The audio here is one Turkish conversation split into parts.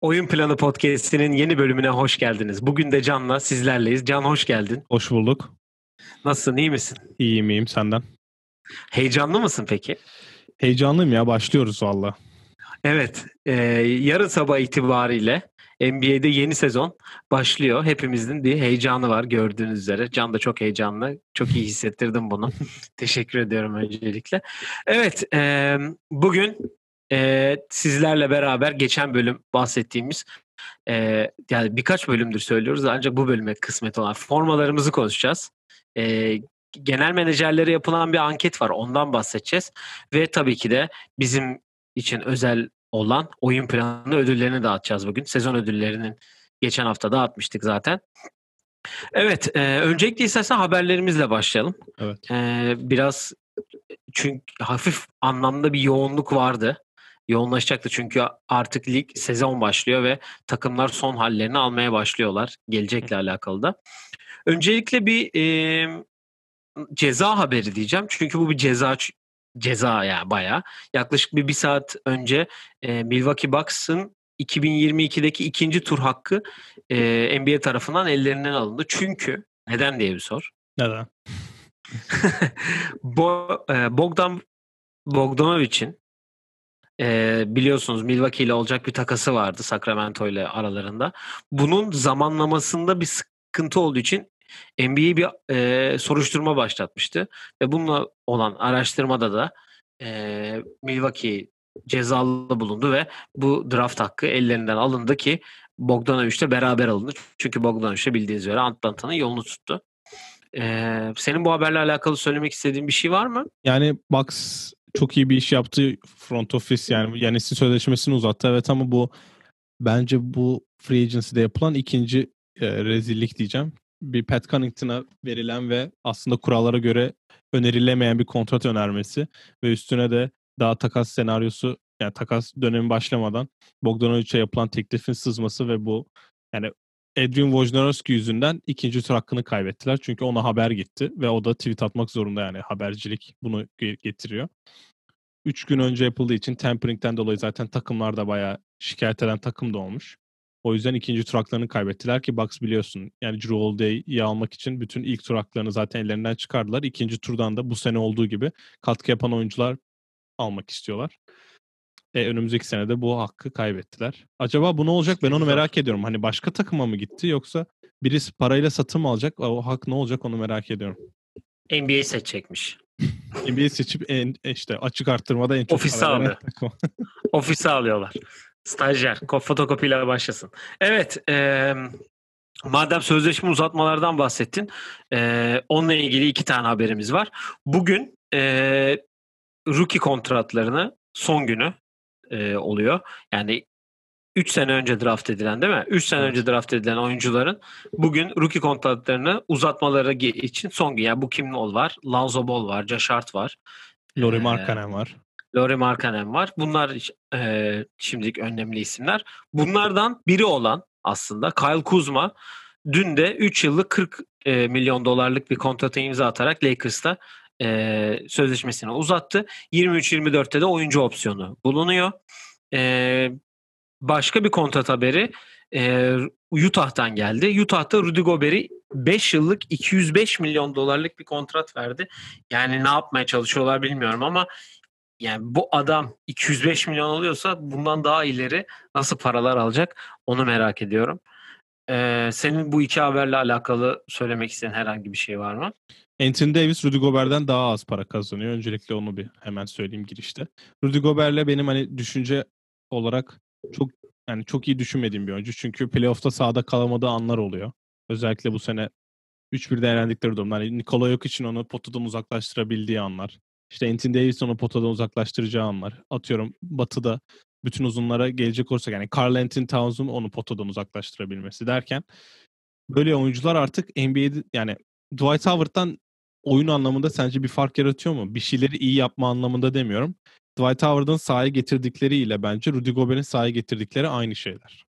Oyun Planı Podcast'inin yeni bölümüne hoş geldiniz. Bugün de Can'la sizlerleyiz. Can hoş geldin. Hoş bulduk. Nasılsın, iyi misin? İyiyim iyiyim senden. Heyecanlı mısın peki? Heyecanlıyım ya başlıyoruz valla. Evet, e, yarın sabah itibariyle NBA'de yeni sezon başlıyor. Hepimizin bir heyecanı var gördüğünüz üzere. Can da çok heyecanlı. Çok iyi hissettirdim bunu. Teşekkür ediyorum öncelikle. Evet, e, bugün e, sizlerle beraber geçen bölüm bahsettiğimiz e, yani birkaç bölümdür söylüyoruz ancak bu bölüme kısmet olan formalarımızı konuşacağız. E, genel menajerlere yapılan bir anket var. Ondan bahsedeceğiz. Ve tabii ki de bizim için özel olan oyun planı ödüllerini dağıtacağız bugün. Sezon ödüllerinin geçen hafta dağıtmıştık zaten. Evet, e, öncelikle istersen haberlerimizle başlayalım. Evet. E, biraz çünkü hafif anlamda bir yoğunluk vardı. Yoğunlaşacaktı çünkü artık lig sezon başlıyor ve takımlar son hallerini almaya başlıyorlar gelecekle alakalı da. Öncelikle bir e, ceza haberi diyeceğim. Çünkü bu bir ceza ceza yani bayağı. Yaklaşık bir, bir saat önce e, Milwaukee Bucks'ın 2022'deki ikinci tur hakkı e, NBA tarafından ellerinden alındı. Çünkü neden diye bir sor. Neden? Bo, e, Bogdan Bogdanovic'in e, biliyorsunuz Milwaukee ile olacak bir takası vardı Sacramento ile aralarında. Bunun zamanlamasında bir sıkıntı olduğu için NBA bir e, soruşturma başlatmıştı ve bununla olan araştırmada da e, Milwaukee cezalı bulundu ve bu draft hakkı ellerinden alındı ki Bogdanovic'le beraber alındı. Çünkü Bogdanovic bildiğiniz üzere Atlanta'nın yolunu tuttu. Ee, senin bu haberle alakalı söylemek istediğin bir şey var mı? Yani Bucks çok iyi bir iş yaptı front office yani Yanis'in sözleşmesini uzattı evet ama bu bence bu free agency'de yapılan ikinci e, rezillik diyeceğim bir Pat Connaughton'a verilen ve aslında kurallara göre önerilemeyen bir kontrat önermesi ve üstüne de daha takas senaryosu yani takas dönemi başlamadan Bogdanovic'e yapılan teklifin sızması ve bu yani Adrian Wojnarowski yüzünden ikinci tur hakkını kaybettiler. Çünkü ona haber gitti ve o da tweet atmak zorunda yani habercilik bunu getiriyor. Üç gün önce yapıldığı için tampering'den dolayı zaten takımlar da bayağı şikayet eden takım da olmuş. O yüzden ikinci turaklarını kaybettiler ki Bucks biliyorsun. Yani Drew Holiday'i almak için bütün ilk turaklarını zaten ellerinden çıkardılar. İkinci turdan da bu sene olduğu gibi katkı yapan oyuncular almak istiyorlar. E, önümüzdeki sene de bu hakkı kaybettiler. Acaba bu ne olacak ben onu merak ediyorum. Hani başka takıma mı gitti yoksa birisi parayla satım alacak o hak ne olacak onu merak ediyorum. NBA seçecekmiş. NBA seçip en, işte açık arttırmada en çok Ofise alıyor. Ofise alıyorlar. Stajyer. Fotokopiyle başlasın. Evet. E, madem sözleşme uzatmalardan bahsettin. E, onunla ilgili iki tane haberimiz var. Bugün e, rookie kontratlarını son günü e, oluyor. Yani 3 sene önce draft edilen değil mi? 3 sene önce draft edilen oyuncuların bugün rookie kontratlarını uzatmaları için son gün. Yani bu kim var? Lonzo Ball var, Josh Hart var. Lori Markkanen var. Lori Markkanen var. Bunlar e, şimdilik önemli isimler. Bunlardan biri olan aslında Kyle Kuzma dün de 3 yıllık 40 e, milyon dolarlık bir kontrata imza atarak Lakers'ta e, sözleşmesini uzattı. 23-24'te de oyuncu opsiyonu bulunuyor. E, başka bir kontrat haberi e, Utah'tan geldi. Utah'ta Rudy Gobert'i 5 yıllık 205 milyon dolarlık bir kontrat verdi. Yani ne yapmaya çalışıyorlar bilmiyorum ama yani bu adam 205 milyon alıyorsa bundan daha ileri nasıl paralar alacak onu merak ediyorum. Ee, senin bu iki haberle alakalı söylemek istediğin herhangi bir şey var mı? Anthony Davis Rudy Gobert'den daha az para kazanıyor. Öncelikle onu bir hemen söyleyeyim girişte. Rudy Gobert'le benim hani düşünce olarak çok yani çok iyi düşünmediğim bir oyuncu. Çünkü playoff'ta sahada kalamadığı anlar oluyor. Özellikle bu sene 3-1'de eğlendikleri durumlar. Yani Nikola yok için onu potadan uzaklaştırabildiği anlar. İşte Anthony Davis onu potadan uzaklaştıracağı anlar. Atıyorum Batı'da bütün uzunlara gelecek olursak yani Carl Anthony Towns'un onu potadan uzaklaştırabilmesi derken böyle oyuncular artık NBA'de yani Dwight Howard'dan oyun anlamında sence bir fark yaratıyor mu? Bir şeyleri iyi yapma anlamında demiyorum. Dwight Howard'ın sahaya getirdikleriyle bence Rudy Gobert'in sahaya getirdikleri aynı şeyler.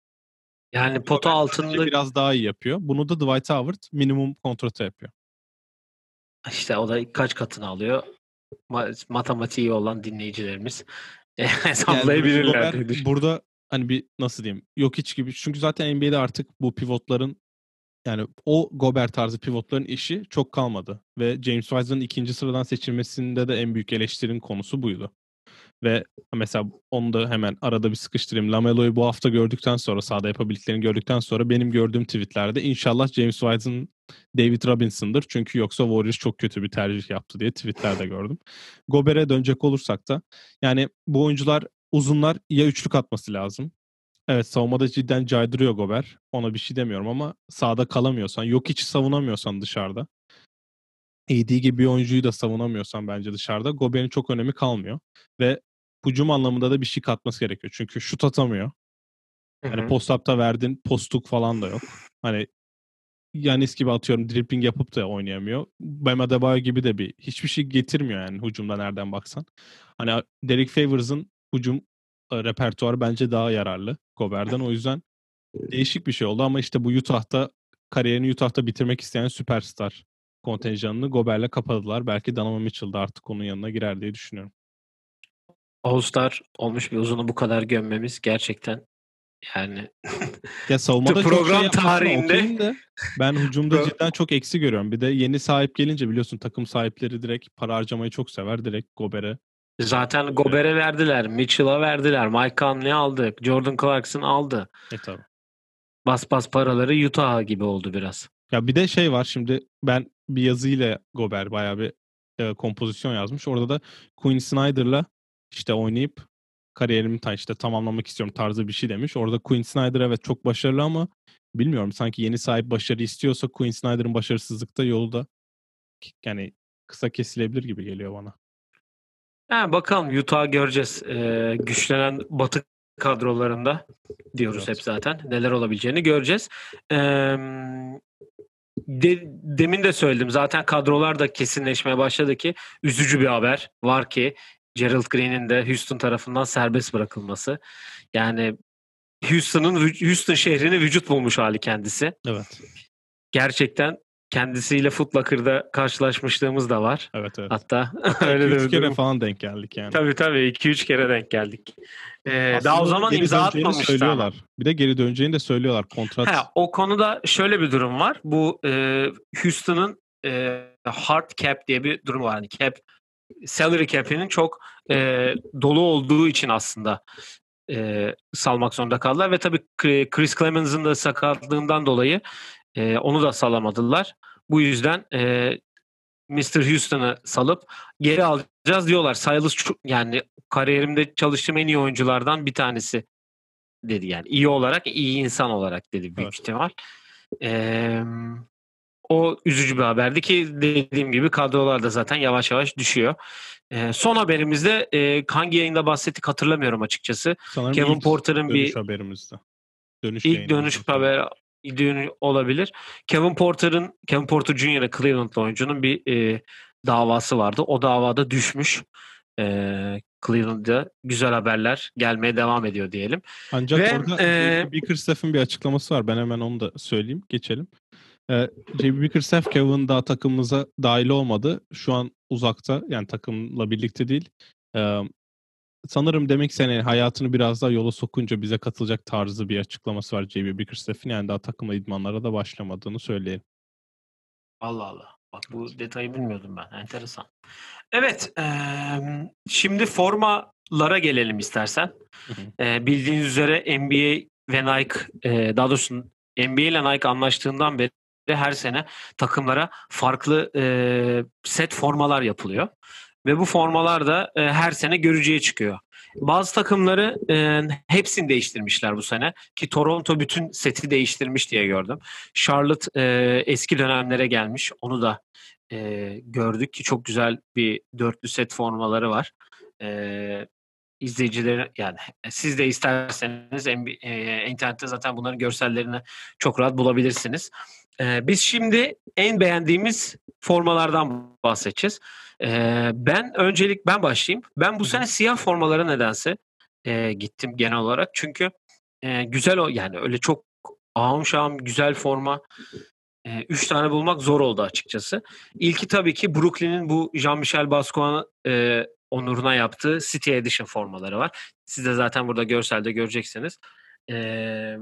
Yani pota altında biraz daha iyi yapıyor. Bunu da Dwight Howard minimum kontrata yapıyor. işte o da kaç katını alıyor? Ma- matematiği olan dinleyicilerimiz e, hesaplayabilirler. Yani diye burada hani bir nasıl diyeyim yok hiç gibi çünkü zaten NBA'de artık bu pivotların yani o Gobert tarzı pivotların işi çok kalmadı ve James Wiseman'ın ikinci sıradan seçilmesinde de en büyük eleştirinin konusu buydu. Ve mesela onu da hemen arada bir sıkıştırayım. Lamelo'yu bu hafta gördükten sonra sahada yapabildiklerini gördükten sonra benim gördüğüm tweetlerde inşallah James Wiseman David Robinson'dır. Çünkü yoksa Warriors çok kötü bir tercih yaptı diye tweetlerde gördüm. Gober'e dönecek olursak da yani bu oyuncular uzunlar ya üçlük atması lazım. Evet savunmada cidden caydırıyor Gober. Ona bir şey demiyorum ama sahada kalamıyorsan, yok hiç savunamıyorsan dışarıda. AD gibi bir oyuncuyu da savunamıyorsan bence dışarıda Gober'in çok önemi kalmıyor. Ve hücum anlamında da bir şey katması gerekiyor. Çünkü şut atamıyor. Hı Yani hı. post-up'ta verdin, postuk falan da yok. Hani Yanis gibi atıyorum dribbling yapıp da oynayamıyor. Bam Adebayo gibi de bir hiçbir şey getirmiyor yani hücumda nereden baksan. Hani Derek Favors'ın hücum e, repertuarı bence daha yararlı Gobert'den. O yüzden değişik bir şey oldu ama işte bu Utah'ta kariyerini Utah'ta bitirmek isteyen süperstar kontenjanını Gobert'le kapadılar. Belki Donovan Mitchell da artık onun yanına girer diye düşünüyorum. All-Star olmuş bir uzunu bu kadar gömmemiz gerçekten yani Ya savunmada çok Program şey tarihinde- de ben hücumda cidden çok eksi görüyorum. Bir de yeni sahip gelince biliyorsun takım sahipleri direkt para harcamayı çok sever. Direkt Gober'e. zaten Gober'e verdiler, Mitchell'a verdiler, Mike Conley aldı, Jordan Clarkson aldı. E tabii. Bas bas paraları Utah gibi oldu biraz. Ya bir de şey var şimdi ben bir yazıyla Gober bayağı bir e, kompozisyon yazmış. Orada da Quinn Snyder'la işte oynayıp kariyerimi ta işte tamamlamak istiyorum tarzı bir şey demiş. Orada Quinn Snyder evet çok başarılı ama bilmiyorum sanki yeni sahip başarı istiyorsa Quinn Snyder'ın başarısızlıkta yolu da yani kısa kesilebilir gibi geliyor bana. Ha, bakalım Utah göreceğiz. Ee, güçlenen Batı kadrolarında diyoruz Evet. hep zaten. Neler olabileceğini göreceğiz. Ee, de- demin de söyledim. Zaten kadrolar da kesinleşmeye başladı ki üzücü bir haber var ki Gerald Green'in de Houston tarafından serbest bırakılması. Yani Houston'ın Houston şehrinin vücut bulmuş hali kendisi. Evet. Gerçekten kendisiyle Footlocker'da karşılaşmışlığımız da var. Evet evet. Hatta öyle de 2-3 bir kere durum falan denk geldik yani. Tabii tabii 2-3 kere denk geldik. Ee, daha o zaman imza atmamıştı ama. söylüyorlar. Bir de geri döneceğini de söylüyorlar. Kontrat Ha, o konuda şöyle bir durum var. Bu e, Houston'ın e, hard cap diye bir durum var. Yani cap salary cap'inin çok e, dolu olduğu için aslında e, salmak zorunda kaldılar ve tabii Chris Clemens'ın da sakatlığından dolayı e, onu da salamadılar. Bu yüzden e, Mr. Houston'ı salıp geri alacağız diyorlar. Çok, yani kariyerimde çalıştığım en iyi oyunculardan bir tanesi dedi yani. iyi olarak, iyi insan olarak dedi büyük Evet. ihtimal. Ee, o üzücü bir haberdi ki dediğim gibi kadrolar da zaten yavaş yavaş düşüyor. Ee, son haberimizde e, hangi yayında bahsettik hatırlamıyorum açıkçası. sanırım Kevin Porter'ın bir dönüş haberimizde. Dönüş İlk dönüş haber olabilir. Kevin Porter'ın Kevin Porter Jr. Cleveland'lı oyuncunun bir e, davası vardı. O davada düşmüş. E, Cleveland'da güzel haberler gelmeye devam ediyor diyelim. Ancak Ve, orada e, J.B. Bickerstaff'ın bir açıklaması var. Ben hemen onu da söyleyeyim. Geçelim. Ee, J.B. Bickerstaff Kevin daha takımımıza dahil olmadı. Şu an uzakta. Yani takımla birlikte değil. Ee, sanırım demek sene hayatını biraz daha yola sokunca bize katılacak tarzı bir açıklaması var J.B. Bickerstaff'ın. Yani daha takımla idmanlara da başlamadığını söyleyelim. Allah Allah. Bak bu detayı bilmiyordum ben. Enteresan. Evet. eee, şimdi formalara gelelim istersen. Eee, bildiğiniz üzere NBA ve Nike eee, daha doğrusu NBA ile Nike anlaştığından beri her sene takımlara farklı eee, set formalar yapılıyor. Ve bu formalar da eee, her sene görücüye çıkıyor. Bazı takımları eee, hepsini değiştirmişler bu sene. Ki Toronto bütün seti değiştirmiş diye gördüm. Charlotte eee, eski dönemlere gelmiş. Onu da eee, gördük ki çok güzel bir dörtlü set formaları var. Eee izleyicileri yani siz de isterseniz eee, internette zaten bunların görsellerini çok rahat bulabilirsiniz. Eee, biz şimdi en beğendiğimiz formalardan bahsedeceğiz. Eee, ben öncelik ben başlayayım. Ben bu sene siyah formalara nedense eee, gittim genel olarak. Çünkü eee, güzel o yani öyle çok ağım şahım güzel forma e, üç tane bulmak zor oldu açıkçası. İlki tabii ki Brooklyn'in bu Jean-Michel Basquiat'ın e, onuruna yaptığı City Edition formaları var. Siz de zaten burada görselde göreceksiniz. E,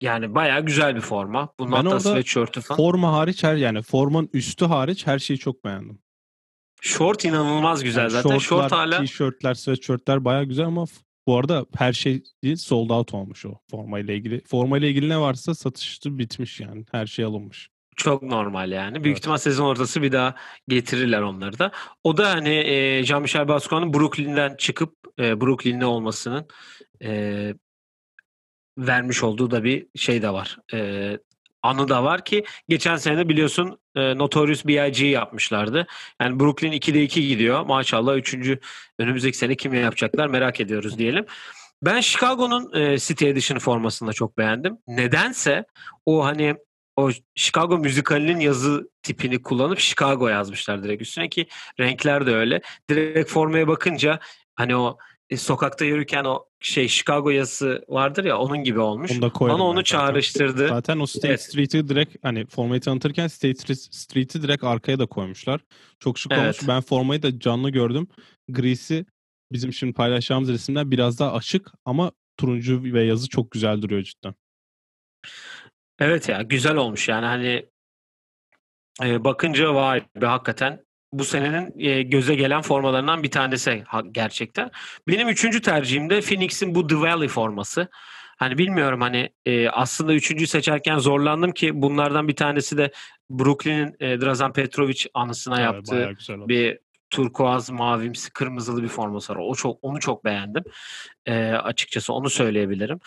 yani bayağı güzel bir forma. Bunun Ben hatta sweatshirt'ü falan. Forma hariç her yani formanın üstü hariç her şeyi çok beğendim. Short inanılmaz güzel Yani zaten. Short şortlar, hala tişörtler, sweatshirtler bayağı güzel ama bu arada her şey sold out olmuş o formayla ilgili. Formayla ilgili ne varsa satıştı bitmiş yani. Her şey alınmış. Çok normal yani. Büyük Evet. ihtimal sezon ortası bir daha getirirler onları da. O da hani e, Jean-Michel Basquiat'ın Brooklyn'den çıkıp e, Brooklyn'li olmasının e, vermiş olduğu da bir şey de var. E, anı da var ki geçen sene biliyorsun e, Notorious B.I.G. yapmışlardı. Yani Brooklyn 2'de 2 gidiyor. Maşallah 3. önümüzdeki sene kim yapacaklar merak ediyoruz diyelim. Ben Chicago'nun e, City Edition formasını da çok beğendim. Nedense o hani o Chicago müzikalinin yazı tipini kullanıp Chicago yazmışlar direkt üstüne ki renkler de öyle. Direkt formaya bakınca hani o e, sokakta yürürken o şey Chicago yazısı vardır ya onun gibi olmuş. Onu da Bana onu zaten. çağrıştırdı. Zaten o State Evet. Street'i direkt hani formayı tanıtırken State Street- Street'i direkt arkaya da koymuşlar. Çok şık olmuş. Evet. Ben formayı da canlı gördüm. Grisi bizim şimdi paylaşacağımız resimden biraz daha açık ama turuncu ve yazı çok güzel duruyor cidden. Evet ya güzel olmuş yani hani e, bakınca vay be hakikaten bu senenin e, göze gelen formalarından bir tanesi gerçekten. Benim üçüncü tercihim de Phoenix'in bu The Valley forması. Hani bilmiyorum hani e, aslında üçüncü seçerken zorlandım ki bunlardan bir tanesi de Brooklyn'in e, Drazen Petrovic anısına Evet, yaptığı bir turkuaz mavimsi kırmızılı bir forması var. O çok onu çok beğendim. Ee, açıkçası onu söyleyebilirim.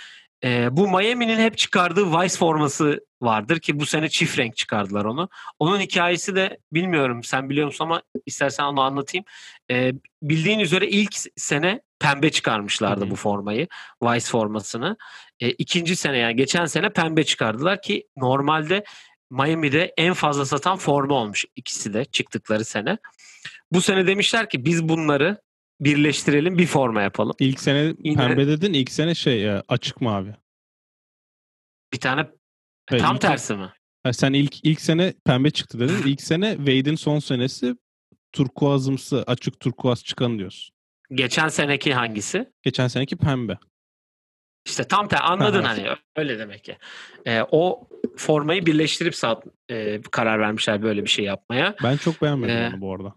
Ee, bu Miami'nin hep çıkardığı Vice forması vardır ki bu sene çift renk çıkardılar onu. Onun hikayesi de bilmiyorum sen biliyor musun ama istersen onu anlatayım. Ee, bildiğin üzere ilk sene pembe çıkarmışlardı Hı hı. bu formayı. Vice formasını. Ee, ikinci sene yani geçen sene pembe çıkardılar ki normalde Miami'de en fazla satan forma olmuş ikisi de çıktıkları sene. Bu sene demişler ki biz bunları birleştirelim bir forma yapalım. İlk sene Yine- pembe dedin, ilk sene şey e, açık mavi. Bir tane Evet, tam ilk- tersi mi? Ha, sen ilk ilk sene pembe çıktı dedin. İlk sene Wade'in son senesi turkuazımsı, açık turkuaz çıkan diyorsun. Geçen seneki hangisi? Geçen seneki pembe. İşte tam ter anladın Ha, hani öyle demek ki. Ee, o formayı birleştirip sat, e, karar vermişler böyle bir şey yapmaya. Ben çok beğenmedim Ee, onu bu arada.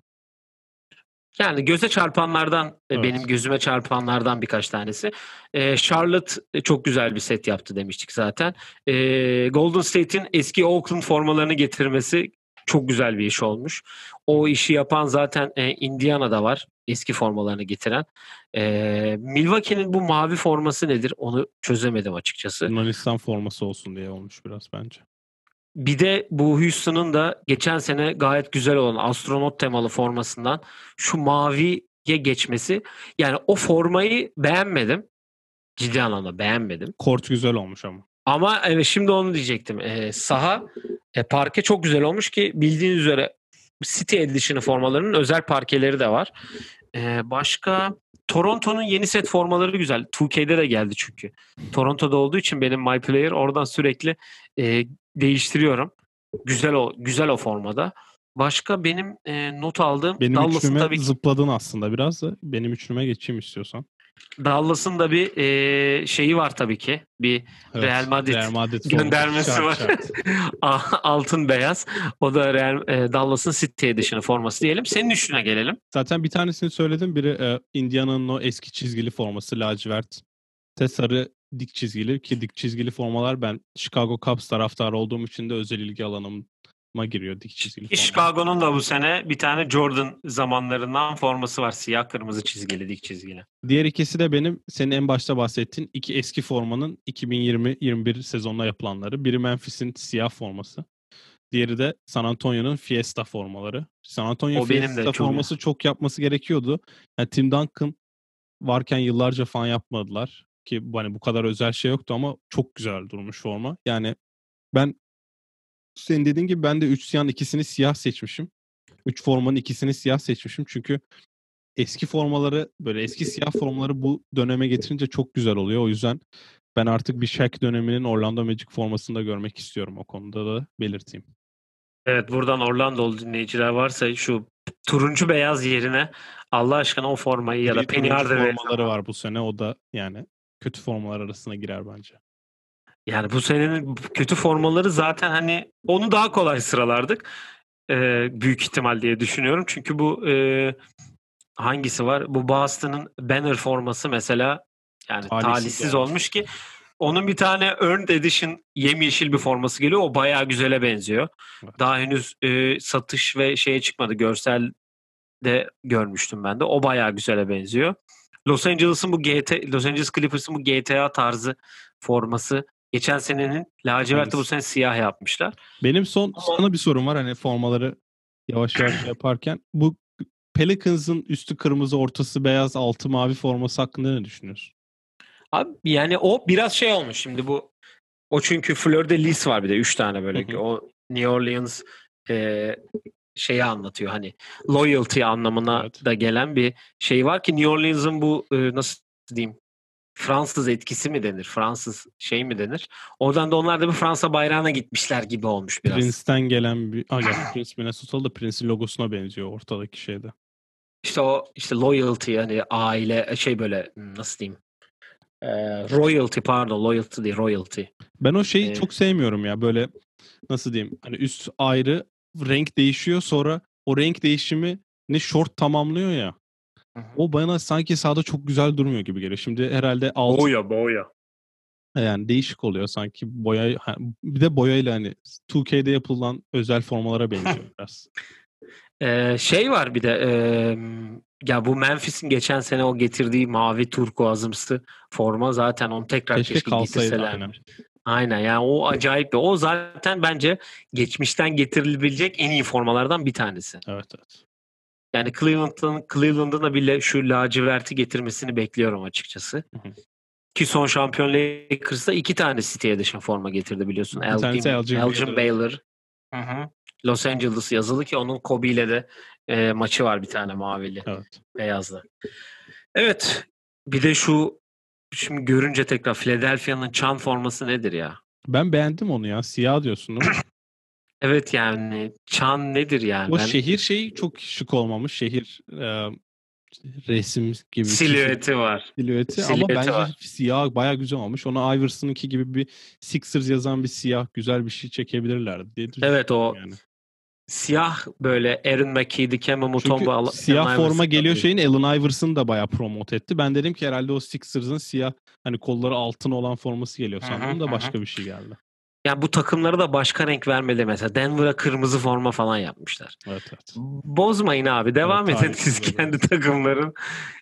Yani göze çarpanlardan, e, Evet. benim gözüme çarpanlardan birkaç tanesi. Ee, Charlotte e, çok güzel bir set yaptı demiştik zaten. Ee, Golden State'in eski Oakland formalarını getirmesi çok güzel bir iş olmuş. O işi yapan zaten e, Indiana'da var. Eski formalarını getiren. Ee, Milwaukee'nin bu mavi forması nedir? Onu çözemedim açıkçası. Yunanistan forması olsun diye olmuş biraz bence. Bir de bu Houston'ın da geçen sene gayet güzel olan astronot temalı formasından şu maviye geçmesi. Yani o formayı beğenmedim. Ciddi anlamda beğenmedim. Kort güzel olmuş ama. Ama evet şimdi onu diyecektim. Ee, saha e, parke çok güzel olmuş ki bildiğiniz üzere City Edition'ı formalarının özel parkeleri de var. Ee, başka Toronto'nun yeni set formaları güzel. 2K'de de geldi çünkü. Toronto'da olduğu için benim My Player oradan sürekli e, değiştiriyorum. Güzel o güzel o formada. Başka benim e, not aldığım Benim Dallas'ın üçlüme tabii zıpladın aslında biraz da. Benim üçlüme geçeyim istiyorsan. Dallas'ın da bir e, şeyi var tabii ki. Bir Evet, Real Madrid Real Madrid göndermesi Şart, var. şart. Altın beyaz. O da Real, e, Dallas'ın City Edition'ı forması diyelim. Senin üçlüne gelelim. Zaten bir tanesini söyledim. Biri e, Indiana'nın o eski çizgili forması lacivert. Te sarı dik çizgili ki dik çizgili formalar ben Chicago Cubs taraftarı olduğum için de özel ilgi alanıma giriyor dik çizgili formalar. Chicago'nun da bu sene bir tane Jordan zamanlarından forması var. Siyah kırmızı çizgili, dik çizgili. Diğer ikisi de benim senin en başta bahsettiğin iki eski formanın 2020-21 sezonuna yapılanları. Biri Memphis'in siyah forması. Diğeri de San Antonio'nun Fiesta formaları. San Antonio O Fiesta çok- forması çok yapması gerekiyordu. Yani Tim Duncan varken yıllarca falan yapmadılar. Ki hani bu kadar özel şey yoktu ama çok güzel durmuş forma. Yani ben senin dediğin gibi ben de 3 siyah ikisini siyah seçmişim. 3 formanın ikisini siyah seçmişim. Çünkü eski formaları böyle eski siyah formaları bu döneme getirince çok güzel oluyor. O yüzden ben artık bir Shaq döneminin Orlando Magic formasını da görmek istiyorum o konuda da belirteyim. Evet buradan Orlando'lu dinleyiciler varsa şu turuncu beyaz yerine Allah aşkına o formayı ya da Penny Hardaway formaları var bu sene. O da yani kötü formalar arasına girer bence. Yani bu senenin kötü formaları zaten hani onu daha kolay sıralardık. Ee, büyük ihtimal diye düşünüyorum. Çünkü bu e, hangisi var? Bu Boston'ın banner forması mesela yani Talihsiz talihsiz, yani. olmuş ki onun bir tane Earned Edition yemyeşil bir forması geliyor. O bayağı güzele benziyor. Evet. Daha henüz e, satış ve şeye çıkmadı. Görsel de görmüştüm ben de. O bayağı güzele benziyor. Los Angeles'ın bu GT Los Angeles Clippers'ın bu GTA tarzı forması geçen senenin laciverti bu sene siyah yapmışlar. Benim son Ama- sana bir sorum var hani formaları yavaş yavaş yaparken. Bu Pelicans'ın üstü kırmızı, ortası beyaz, altı mavi forması hakkında ne düşünüyorsun? Abi yani o biraz şey olmuş şimdi bu o çünkü Fleur de Lis var bir de 3 tane böyle Hı hı. o New Orleans e, şeyi anlatıyor hani loyalty anlamına Evet. da gelen bir şey var ki New Orleans'ın bu e, nasıl diyeyim Fransız etkisi mi denir? Fransız şey mi denir? Oradan da onlar da bir Fransa bayrağına gitmişler gibi olmuş biraz. Prince'ten gelen bir... Ah, gerçi Prince Minnesota'lı da Prince'in logosuna benziyor ortadaki şeyde. İşte o işte loyalty yani aile şey böyle nasıl diyeyim? E, royalty pardon loyalty değil royalty. Ben o şeyi Ee, çok sevmiyorum ya böyle nasıl diyeyim hani üst ayrı renk değişiyor sonra o renk değişimi ne short tamamlıyor ya. O bana sanki sahada çok güzel durmuyor gibi geliyor. Şimdi herhalde alt Boya boya. yani değişik oluyor sanki boya bir de boyayla hani 2K'de yapılan özel formalara benziyor biraz. Ee, şey var bir de e, ya bu Memphis'in geçen sene o getirdiği mavi turkuazımsı forma zaten onu tekrar Keşke keşke, kalsaydı, getirseler. aynen. Aynen yani o acayip bir o zaten bence geçmişten getirilebilecek en iyi formalardan bir tanesi. Evet evet. Yani Cleveland'ın Cleveland'ın da bile şu laciverti getirmesini bekliyorum açıkçası. Hı hı. Ki son şampiyon Lakers'ta iki tane City Edition forma getirdi biliyorsun. Bir Elgin, Elgin Elgin Baylor. Baylor. Hı hı. Los Angeles yazılı ki onun Kobe ile de e, maçı var bir tane mavili, Evet. beyazlı. Evet. Bir de şu şimdi görünce tekrar Philadelphia'nın çan forması nedir ya? Ben beğendim onu ya. Siyah diyorsun değil mi? Evet yani çan nedir yani? o Ben- şehir şeyi çok şık olmamış. Şehir e, resim gibi. silüeti var. silüeti ama Silüeti bence var. siyah baya güzel olmuş. Ona Iverson'ınki gibi bir Sixers yazan bir siyah güzel bir şey çekebilirlerdi diye düşünüyorum Evet o yani. Siyah böyle Aaron McKee, Dikembe Çünkü Mutombo siyah forma geliyor şeyin Allen Iverson da bayağı promote etti. Ben dedim ki herhalde o Sixers'ın siyah hani kolları altın olan forması geliyor sandım da başka bir şey geldi. Yani bu takımlara da başka renk vermeli mesela. Denver'a kırmızı forma falan yapmışlar. Evet evet. Bozmayın abi. Devam Evet, edin siz kendi takımların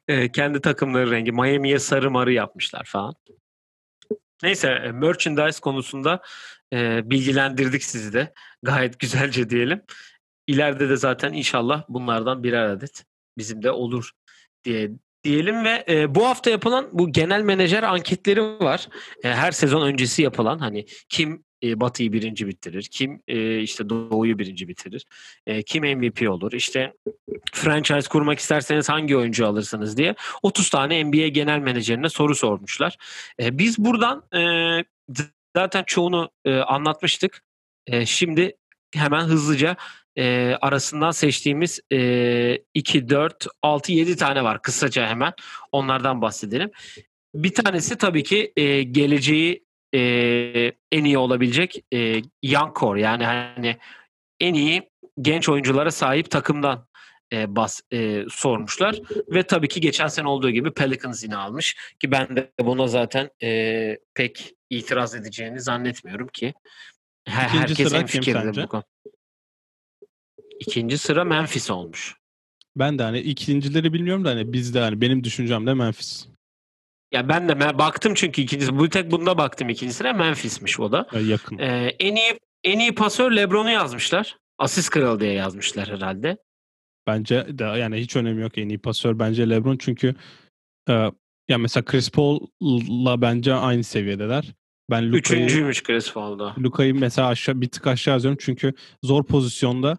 e, kendi takımları rengi. Miami'ye sarı marı yapmışlar falan. Neyse e, merchandise konusunda e, bilgilendirdik sizi de. Gayet güzelce diyelim. İleride de zaten inşallah bunlardan birer adet bizim de olur diye diyelim ve e, bu hafta yapılan bu genel menajer anketleri var. E, her sezon öncesi yapılan hani kim e, Batı'yı birinci bitirir, kim e, işte Doğu'yu birinci bitirir, e, kim MVP olur, işte franchise kurmak isterseniz hangi oyuncu alırsınız diye 30 tane NBA genel menajerine soru sormuşlar. E, biz buradan e, zaten çoğunu e, anlatmıştık. E, şimdi hemen hızlıca e, arasından seçtiğimiz e, 2, 4, 6, 7 tane var kısaca hemen. Onlardan bahsedelim. Bir tanesi tabii ki e, geleceği e, en iyi olabilecek e, young core yani hani en iyi genç oyunculara sahip takımdan e, bas e, sormuşlar ve tabii ki geçen sene olduğu gibi Pelicans yine almış ki ben de buna zaten e, pek itiraz edeceğini zannetmiyorum ki her, İkinci herkes sıra kim sence? bu konu. İkinci sıra Memphis olmuş. Ben de hani ikincileri bilmiyorum da hani bizde hani benim düşüncem de Memphis. Ya ben de me- baktım çünkü ikincisi bu tek bunda baktım ikincisine Memphis'miş o da. Yani yakın. Ee, en iyi en iyi pasör LeBron'u yazmışlar. Asist kralı diye yazmışlar herhalde. Bence de yani hiç önemi yok en iyi pasör bence LeBron çünkü e, ya mesela Chris Paul'la bence aynı seviyedeler. Ben Luka'yı Üçüncüymüş Chris Paul'da. Luka'yı mesela aşağı bir tık aşağı yazıyorum çünkü zor pozisyonda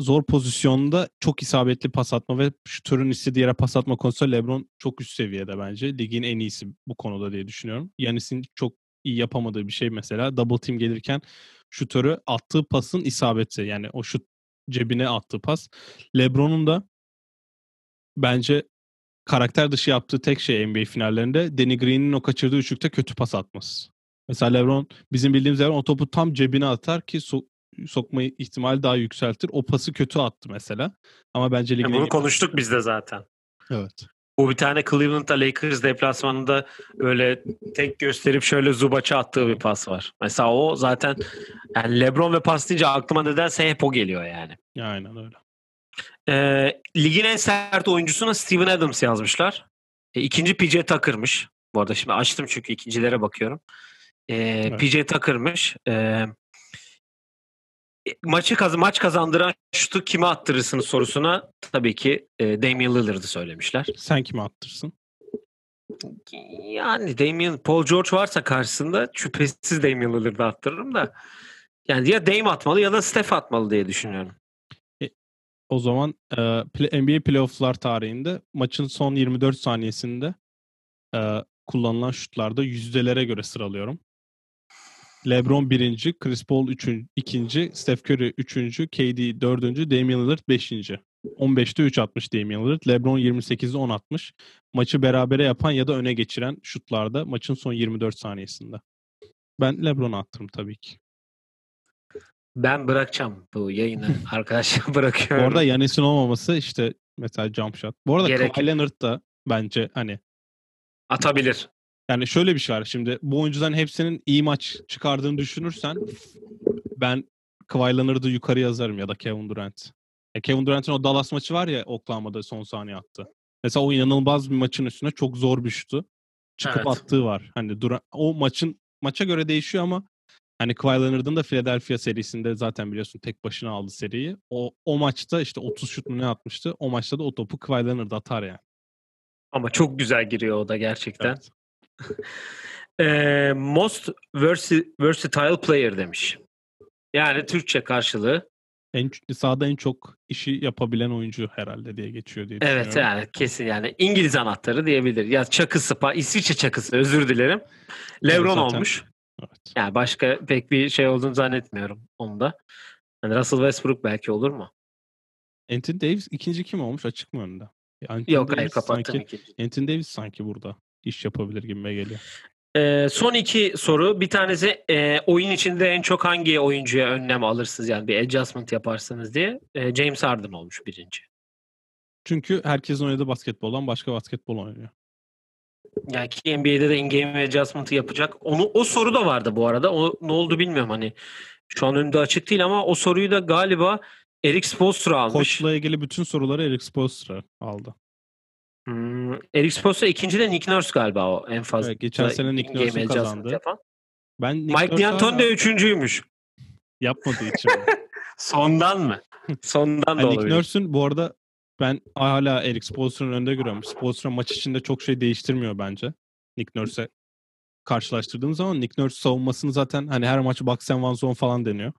zor pozisyonda çok isabetli pas atma ve şutörün istediği yere pas atma konusunda LeBron çok üst seviyede bence. Ligin en iyisi bu konuda diye düşünüyorum. Yanis'in çok iyi yapamadığı bir şey mesela double team gelirken şutörü attığı pasın isabeti. Yani o şut cebine attığı pas. LeBron'un da bence karakter dışı yaptığı tek şey NBA finallerinde Danny Green'in o kaçırdığı üçlükte kötü pas atması. Mesela LeBron bizim bildiğimiz LeBron o topu tam cebine atar ki so- sokma ihtimali daha yükseltir. O pası kötü attı mesela. Ama bence ligin bunu en... konuştuk biz de zaten. Evet. Bu bir tane Cleveland'da Lakers deplasmanında öyle tek gösterip şöyle Zubac'a attığı bir pas var. Mesela o zaten yani LeBron ve pas deyince aklıma nedense hep o geliyor yani. Aynen öyle. Ee, ligin en sert oyuncusuna Steven Adams yazmışlar. E, ikinci PJ Tucker'mış. Bu arada şimdi açtım çünkü ikincilere bakıyorum. E, evet. PJ Tucker'mış. E, maçı kaz maç kazandıran şutu kime attırırsınız sorusuna tabii ki e, Damian Lillard'ı söylemişler. Sen kime attırırsın? Yani Damian, Paul George varsa karşısında şüphesiz Damian Lillard'ı attırırım da yani ya Dame atmalı ya da Steph atmalı diye düşünüyorum. O zaman e, NBA playoff'lar tarihinde maçın son 24 saniyesinde e, kullanılan şutlarda yüzdelere göre sıralıyorum. LeBron birinci, Chris Paul üçüncü, ikinci, Steph Curry üçüncü, KD dördüncü, Damian Lillard beşinci. 15'te 3 atmış Damian Lillard. LeBron 28'de 10 atmış. Maçı berabere yapan ya da öne geçiren şutlarda maçın son 24 saniyesinde. Ben LeBron'a attım tabii ki. Ben bırakacağım bu yayını. Arkadaşlar bırakıyorum. Bu arada Yanis'in olmaması işte mesela jump shot. Bu arada Gerek. Kawhi Leonard da bence hani atabilir. Yani şöyle bir şey var. Şimdi bu oyuncuların hepsinin iyi maç çıkardığını düşünürsen ben Kawhi Leonard'ı yukarı yazarım ya da Kevin Durant. Ya Kevin Durant'in o Dallas maçı var ya Oklahoma'da son saniye attı. Mesela o inanılmaz bir maçın üstüne çok zor bir şutu. Çıkıp evet. attığı var. Hani Durant, o maçın maça göre değişiyor ama hani Kawhi Leonard'ın da Philadelphia serisinde zaten biliyorsun tek başına aldı seriyi. O o maçta işte 30 şut mu ne atmıştı? O maçta da o topu Kawhi Leonard atar yani. Ama çok güzel giriyor o da gerçekten. Evet e, most versatile player demiş. Yani Türkçe karşılığı. En sahada en çok işi yapabilen oyuncu herhalde diye geçiyor diye Evet yani kesin yani İngiliz anahtarı diyebilir. Ya çakısı, İsviçre çakısı özür dilerim. Lebron evet, olmuş. Evet. Yani başka pek bir şey olduğunu zannetmiyorum onda. Yani Russell Westbrook belki olur mu? Anthony Davis ikinci kim olmuş açık mı önünde? Anthony Yok Davis hayır kapattım sanki, Anthony Davis sanki burada iş yapabilir gibime geliyor. Ee, son iki soru. Bir tanesi e, oyun içinde en çok hangi oyuncuya önlem alırsınız yani bir adjustment yaparsınız diye. E, James Harden olmuş birinci. Çünkü herkesin oynadığı basketboldan başka basketbol oynuyor. Yani ki NBA'de de in-game adjustment'ı yapacak. Onu o soru da vardı bu arada. O ne oldu bilmiyorum hani. Şu an önünde açık değil ama o soruyu da galiba Eric Spoelstra almış. Koçla ilgili bütün soruları Eric Spoelstra aldı. Hmm, Eric Spoelstra ikinci de Nick Nurse galiba o en fazla. Evet, geçen sene Nick Nurse'u kazandı. Yapan. Ben Nick Mike D'Antoni de üçüncüymüş. Yapmadığı için. Sondan mı? Sondan da yani Nick Nurse'un bu arada ben hala Eric Spoelstra'nın önünde görüyorum. Spoelstra maç içinde çok şey değiştirmiyor bence. Nick Nurse'e karşılaştırdığım zaman Nick Nurse savunmasını zaten hani her maç box and one zone falan deniyor.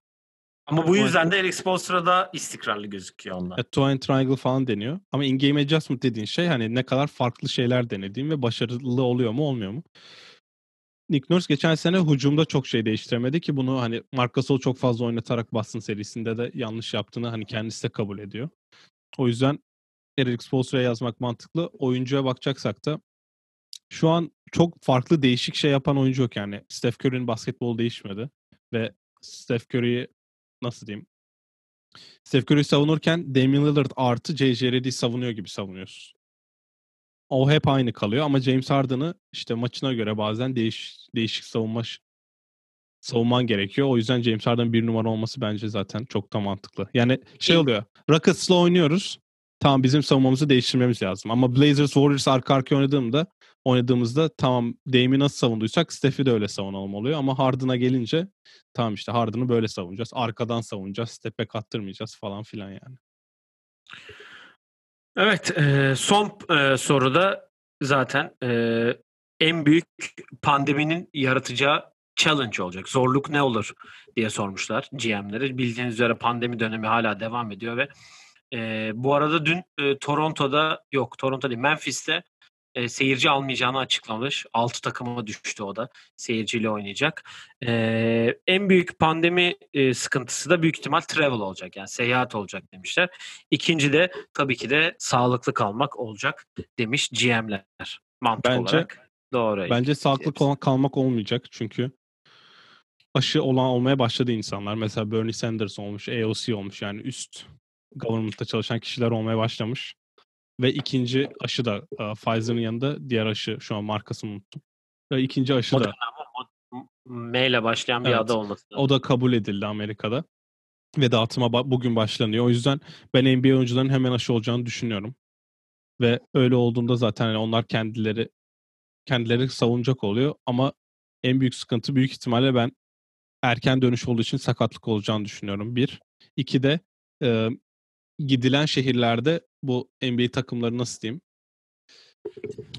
Ama bu yüzden de Eric Spoelstra'da istikrarlı gözüküyor onlar. Evet, two and triangle falan deniyor. Ama in-game adjustment dediğin şey hani ne kadar farklı şeyler denediğin ve başarılı oluyor mu olmuyor mu? Nick Nurse geçen sene hücumda çok şey değiştiremedi ki bunu hani Marc Gasol çok fazla oynatarak Boston serisinde de yanlış yaptığını hani kendisi de kabul ediyor. O yüzden Eric Spoelstra'ya yazmak mantıklı. Oyuncuya bakacaksak da şu an çok farklı değişik şey yapan oyuncu yok yani. Steph Curry'nin basketbol değişmedi ve Steph Curry'i nasıl diyeyim? Steph Curry savunurken Damian Lillard artı J.J. Redick savunuyor gibi savunuyorsun. O hep aynı kalıyor ama James Harden'ı işte maçına göre bazen değiş, değişik savunma savunman gerekiyor. O yüzden James Harden bir numara olması bence zaten çok da mantıklı. Yani şey oluyor. Rockets'la oynuyoruz. Tamam bizim savunmamızı değiştirmemiz lazım. Ama Blazers Warriors arka arka oynadığımda oynadığımızda tamam Dame'i nasıl savunduysak Steph'i de öyle savunalım oluyor. Ama Harden'a gelince tamam işte Harden'ı böyle savunacağız. Arkadan savunacağız. Step'e kattırmayacağız falan filan yani. Evet. E, son e, soruda zaten e, en büyük pandeminin yaratacağı challenge olacak. Zorluk ne olur diye sormuşlar GM'leri. Bildiğiniz üzere pandemi dönemi hala devam ediyor ve e, bu arada dün e, Toronto'da yok Toronto değil Memphis'te e, seyirci almayacağını açıklamış. 6 takıma düştü o da. Seyirciyle oynayacak. E, en büyük pandemi e, sıkıntısı da büyük ihtimal travel olacak. Yani seyahat olacak demişler. İkinci de tabii ki de sağlıklı kalmak olacak demiş GM'ler. Mantık Bence- olarak. Doğru. Bence sağlıklı kal- kalmak olmayacak çünkü aşı olan olmaya başladı insanlar. Mesela Bernie Sanders olmuş, AOC olmuş yani üst government'ta çalışan kişiler olmaya başlamış. Ve ikinci aşı da e, Pfizer'ın yanında diğer aşı şu an markasını unuttum. Ve ikinci aşı da Moderna M ile başlayan bir Evet. adı olması lazım. o da kabul edildi Amerika'da. Ve dağıtıma ba- bugün başlanıyor. O yüzden ben NBA oyuncuların hemen aşı olacağını düşünüyorum. Ve öyle olduğunda zaten hani onlar kendileri kendileri savunacak oluyor ama en büyük sıkıntı büyük ihtimalle ben erken dönüş olduğu için sakatlık olacağını düşünüyorum. Bir. İki de e, gidilen şehirlerde bu NBA takımları nasıl diyeyim?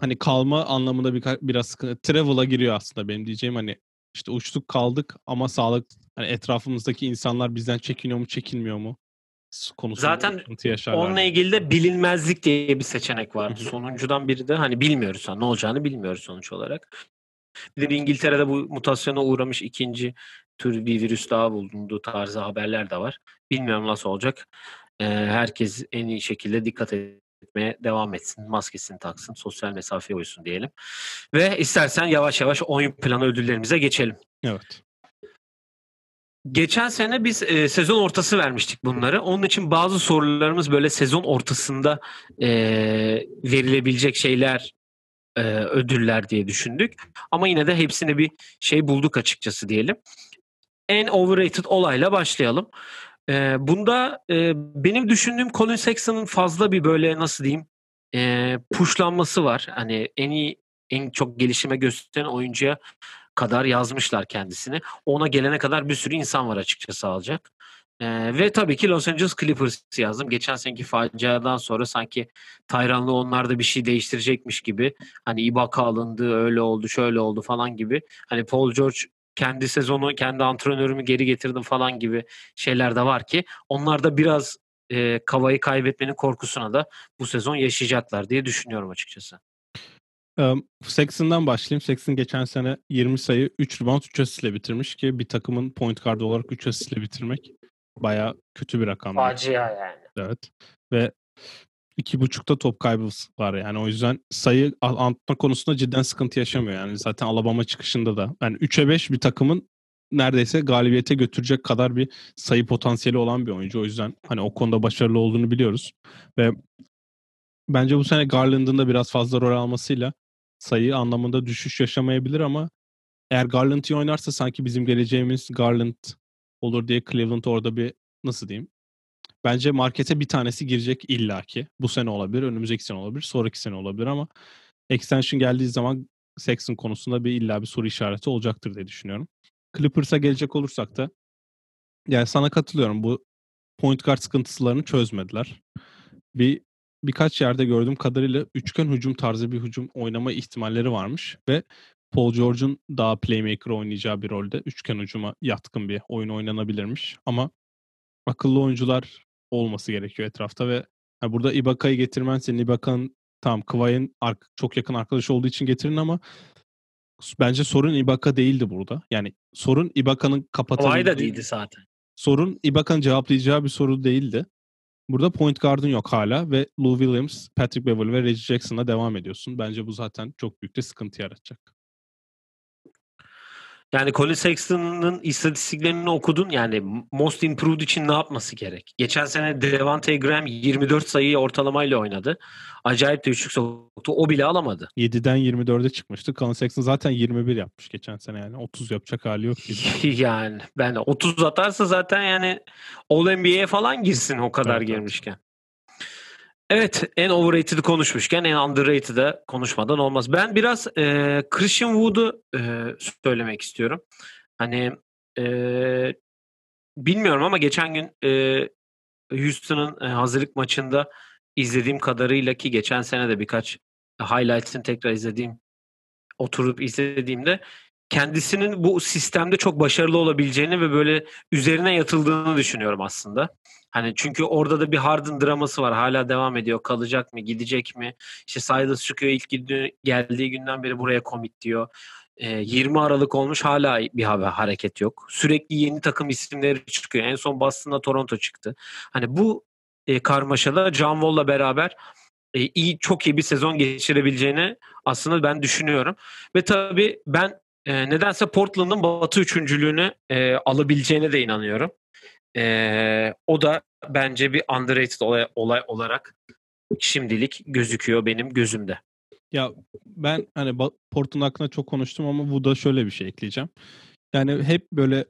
Hani kalma anlamında bir, biraz sıkıntı. Travel'a giriyor aslında benim diyeceğim hani işte uçtuk kaldık ama sağlık hani etrafımızdaki insanlar bizden çekiniyor mu çekinmiyor mu konusunda Zaten. Onunla ilgili de bilinmezlik diye bir seçenek var. Sonuncudan biri de hani bilmiyoruz. Ne olacağını bilmiyoruz sonuç olarak. Bir de İngiltere'de bu mutasyona uğramış ikinci tür bir virüs daha bulunduğu tarzı haberler de var. Bilmiyorum nasıl olacak. Herkes en iyi şekilde dikkat etmeye devam etsin. Maskesini taksın. Sosyal mesafeye uysun diyelim. Ve istersen yavaş yavaş oyun planı ödüllerimize geçelim. Evet. Geçen sene biz e, sezon ortası vermiştik bunları. Onun için bazı sorularımız böyle sezon ortasında e, verilebilecek şeyler, e, ödüller diye düşündük. Ama yine de hepsine bir şey bulduk açıkçası diyelim. En overrated olayla başlayalım. E, bunda e, benim düşündüğüm Colin Sexton'ın fazla bir böyle nasıl diyeyim e, pushlanması var. Hani en iyi, en çok gelişime gösteren oyuncuya kadar yazmışlar kendisini. Ona gelene kadar bir sürü insan var açıkçası alacak. Ee, ve tabii ki Los Angeles Clippers yazdım. Geçen seneki faciadan sonra sanki Tayranlı onlarda bir şey değiştirecekmiş gibi. Hani Ibaka alındı, öyle oldu, şöyle oldu falan gibi. Hani Paul George kendi sezonu, kendi antrenörümü geri getirdim falan gibi şeyler de var ki onlar da biraz e, kavayı kaybetmenin korkusuna da bu sezon yaşayacaklar diye düşünüyorum açıkçası. Um, Sexton'dan başlayayım. Sexton geçen sene 20 sayı, 3 rebound, 3 asist ile bitirmiş ki bir takımın point guard olarak 3 asist ile bitirmek baya kötü bir rakam. Facia yani. Evet. Ve iki buçukta top kaybı var. Yani o yüzden sayı antma konusunda cidden sıkıntı yaşamıyor. Yani zaten Alabama çıkışında da. Yani 3'e 5 bir takımın neredeyse galibiyete götürecek kadar bir sayı potansiyeli olan bir oyuncu. O yüzden hani o konuda başarılı olduğunu biliyoruz. Ve bence bu sene Garland'ın da biraz fazla rol almasıyla sayı anlamında düşüş yaşamayabilir ama eğer Garland iyi oynarsa sanki bizim geleceğimiz Garland olur diye Cleveland orada bir nasıl diyeyim Bence markete bir tanesi girecek illaki. Bu sene olabilir, önümüzdeki sene olabilir, sonraki sene olabilir ama extension geldiği zaman Sexton konusunda bir illa bir soru işareti olacaktır diye düşünüyorum. Clippers'a gelecek olursak da yani sana katılıyorum. Bu point guard sıkıntılarını çözmediler. Bir birkaç yerde gördüğüm kadarıyla üçgen hücum tarzı bir hücum oynama ihtimalleri varmış ve Paul George'un daha playmaker oynayacağı bir rolde üçgen hücuma yatkın bir oyun oynanabilirmiş. Ama akıllı oyuncular olması gerekiyor etrafta ve yani burada Ibaka'yı getirmen senin Ibaka'nın tamam Kıvay'ın çok yakın arkadaş olduğu için getirin ama bence sorun Ibaka değildi burada. Yani sorun Ibaka'nın kapatabildiği... Kıvay da değildi zaten. Sorun Ibaka'nın cevaplayacağı bir soru değildi. Burada point guard'ın yok hala ve Lou Williams, Patrick Beverly ve Reggie Jackson'la devam ediyorsun. Bence bu zaten çok büyük bir sıkıntı yaratacak. Yani Colin Sexton'ın istatistiklerini okudun. Yani Most Improved için ne yapması gerek? Geçen sene Devante Graham 24 sayıyı ortalamayla oynadı. Acayip de üçlük soktu. O bile alamadı. 7'den 24'e çıkmıştı. Colin Sexton zaten 21 yapmış geçen sene yani. 30 yapacak hali yok. yani ben 30 atarsa zaten yani All NBA'ye falan girsin o kadar Evet, girmişken. Evet en overrated'ı konuşmuşken en underrated'ı konuşmadan olmaz. Ben biraz e, Christian Wood'u e, söylemek istiyorum. Hani e, bilmiyorum ama geçen gün e, Houston'ın e, hazırlık maçında izlediğim kadarıyla ki geçen sene de birkaç highlights'ını tekrar izlediğim oturup izlediğimde kendisinin bu sistemde çok başarılı olabileceğini ve böyle üzerine yatıldığını düşünüyorum aslında. Hani çünkü orada da bir Harden draması var. Hala devam ediyor. Kalacak mı? Gidecek mi? İşte Silas çıkıyor ilk geldiği günden beri buraya commit diyor. 20 Aralık olmuş hala bir haber hareket yok. Sürekli yeni takım isimleri çıkıyor. En son Boston'da Toronto çıktı. Hani bu e, karmaşada John Wall'la beraber e, iyi çok iyi bir sezon geçirebileceğini aslında ben düşünüyorum. Ve tabii ben e, nedense Portland'ın Batı üçüncülüğünü e, alabileceğine de inanıyorum. E, o da bence bir underrated olay, olay olarak şimdilik gözüküyor benim gözümde. Ya ben hani Portland hakkında çok konuştum ama bu da şöyle bir şey ekleyeceğim. Yani hep böyle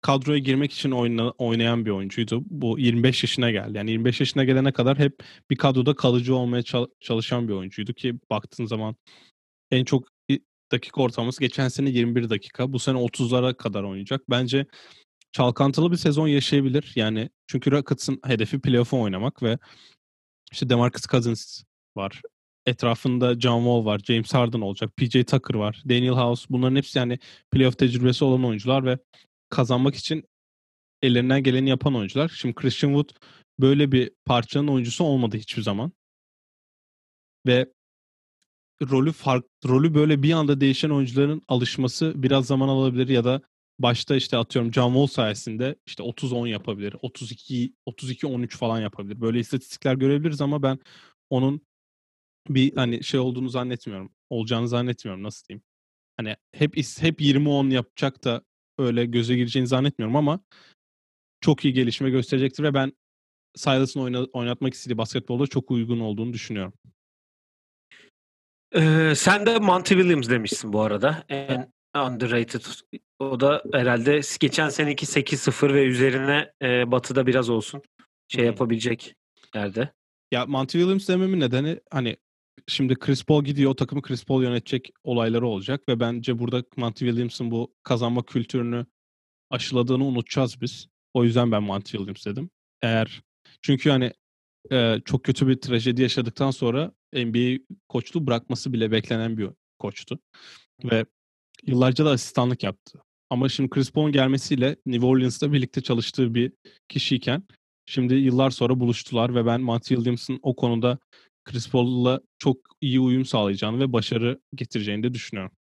kadroya girmek için oyna, oynayan bir oyuncuydu. Bu 25 yaşına geldi. Yani 25 yaşına gelene kadar hep bir kadroda kalıcı olmaya çalışan bir oyuncuydu ki baktığın zaman en çok dakika ortalaması geçen sene 21 dakika. Bu sene 30'lara kadar oynayacak. Bence çalkantılı bir sezon yaşayabilir. Yani çünkü Rockets'ın hedefi playoff'a oynamak ve işte DeMarcus Cousins var. Etrafında John Wall var, James Harden olacak, PJ Tucker var, Daniel House. Bunların hepsi yani playoff tecrübesi olan oyuncular ve kazanmak için ellerinden geleni yapan oyuncular. Şimdi Christian Wood böyle bir parçanın oyuncusu olmadı hiçbir zaman. Ve rolü fark rolü böyle bir anda değişen oyuncuların alışması biraz zaman alabilir ya da başta işte atıyorum John Wall sayesinde işte 30-10 yapabilir. 32 32-13 falan yapabilir. Böyle istatistikler görebiliriz ama ben onun bir hani şey olduğunu zannetmiyorum. Olacağını zannetmiyorum nasıl diyeyim. Hani hep hep 20-10 yapacak da öyle göze gireceğini zannetmiyorum ama çok iyi gelişme gösterecektir ve ben Silas'ın oyna, oynatmak istediği basketbolda çok uygun olduğunu düşünüyorum. Ee, sen de Monty Williams demişsin bu arada. En underrated. O da herhalde geçen seneki 8-0 ve üzerine e, batıda biraz olsun şey yapabilecek yerde. Ya Monty Williams dememin nedeni hani şimdi Chris Paul gidiyor o takımı Chris Paul yönetecek olayları olacak ve bence burada Monty Williams'ın bu kazanma kültürünü aşıladığını unutacağız biz. O yüzden ben Monty Williams dedim. Eğer çünkü hani e, çok kötü bir trajedi yaşadıktan sonra NBA koçluğu bırakması bile beklenen bir koçtu. Ve yıllarca da asistanlık yaptı. Ama şimdi Chris Paul'un gelmesiyle New Orleans'ta birlikte çalıştığı bir kişiyken şimdi yıllar sonra buluştular ve ben Monty Williams'ın o konuda Chris Paul'la çok iyi uyum sağlayacağını ve başarı getireceğini de düşünüyorum.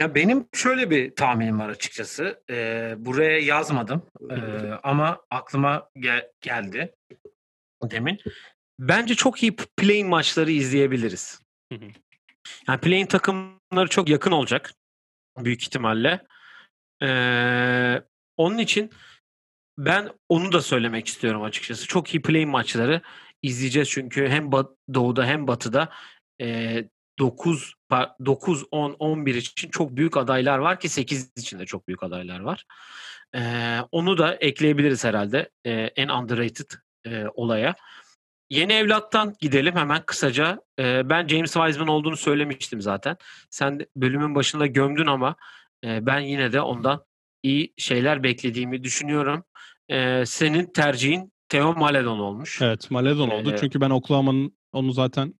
Ya benim şöyle bir tahminim var açıkçası. Ee, buraya yazmadım ee, ama aklıma gel- geldi demin. Bence çok iyi playing maçları izleyebiliriz. Yani playing takımları çok yakın olacak büyük ihtimalle. Ee, onun için ben onu da söylemek istiyorum açıkçası. Çok iyi playing maçları izleyeceğiz çünkü hem doğuda hem batıda e, 9 9 10 11 için çok büyük adaylar var ki 8 için de çok büyük adaylar var. E, onu da ekleyebiliriz herhalde e, en underrated e, olaya. Yeni evlattan gidelim hemen kısaca. E, ben James Wiseman olduğunu söylemiştim zaten. Sen bölümün başında gömdün ama e, ben yine de ondan iyi şeyler beklediğimi düşünüyorum. E, senin tercihin Theo Maledon olmuş. Evet Maledon oldu. Ee, Çünkü ben Oklahoma'nın onu zaten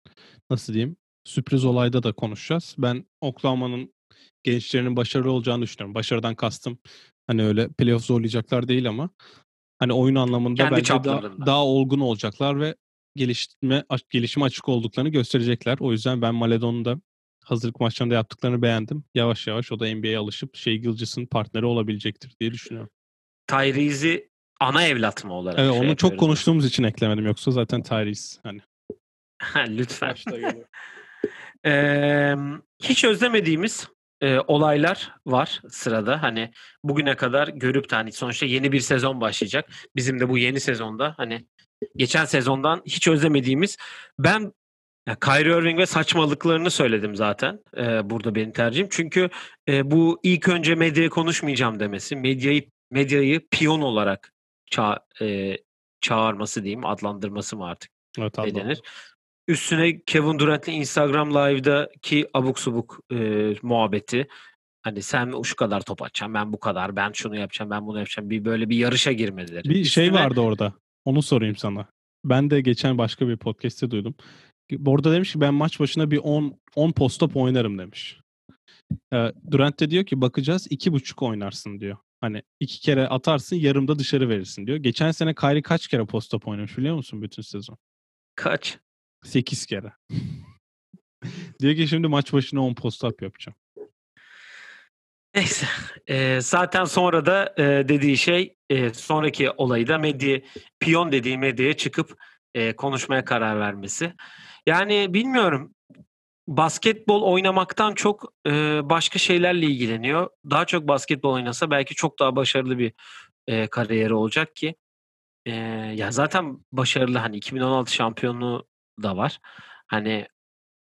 nasıl diyeyim sürpriz olayda da konuşacağız. Ben Oklahoma'nın gençlerinin başarılı olacağını düşünüyorum. Başarıdan kastım hani öyle playoff zorlayacaklar değil ama hani oyun anlamında Kendi bence daha, daha olgun olacaklar ve gelişme gelişime açık olduklarını gösterecekler. O yüzden ben Maledon'u da hazırlık maçlarında yaptıklarını beğendim. Yavaş yavaş o da NBA'ye alışıp Shea Gilgis'in partneri olabilecektir diye düşünüyorum. Tyrese'i ana evlat mı olarak? Evet şey onu çok konuştuğumuz için eklemedim yoksa zaten Tyrese hani. Lütfen. ee, hiç özlemediğimiz e, olaylar var sırada. Hani bugüne kadar görüp de hani sonuçta yeni bir sezon başlayacak. Bizim de bu yeni sezonda hani geçen sezondan hiç özlemediğimiz ben ya Kyrie Irving ve saçmalıklarını söyledim zaten. Ee, burada benim tercihim. Çünkü e, bu ilk önce medyaya konuşmayacağım demesi, medyayı medyayı piyon olarak ça e, çağırması diyeyim, adlandırması mı artık evet, ne denir? Üstüne Kevin Durant'le Instagram Live'daki abuk subuk e, muhabbeti. Hani sen şu kadar top atacaksın, ben bu kadar, ben şunu yapacağım, ben bunu yapacağım. Bir böyle bir yarışa girmeleri. Bir Üstüne... şey vardı orada. Onu sorayım sana. Ben de geçen başka bir podcast'te duydum. Orada demiş ki ben maç başına bir 10 10 post oynarım demiş. Durant de diyor ki bakacağız iki buçuk oynarsın diyor. Hani iki kere atarsın yarımda dışarı verirsin diyor. Geçen sene Kyrie kaç kere post-up oynamış biliyor musun bütün sezon? Kaç? 8 kere. diyor ki şimdi maç başına 10 post-up yapacağım. Neyse. E, zaten sonra da e, dediği şey e, sonraki olayı da medya, piyon dediği medyaya çıkıp e, konuşmaya karar vermesi. Yani bilmiyorum basketbol oynamaktan çok e, başka şeylerle ilgileniyor. Daha çok basketbol oynasa belki çok daha başarılı bir e, kariyeri olacak ki. E, ya zaten başarılı hani 2016 şampiyonluğu da var. Hani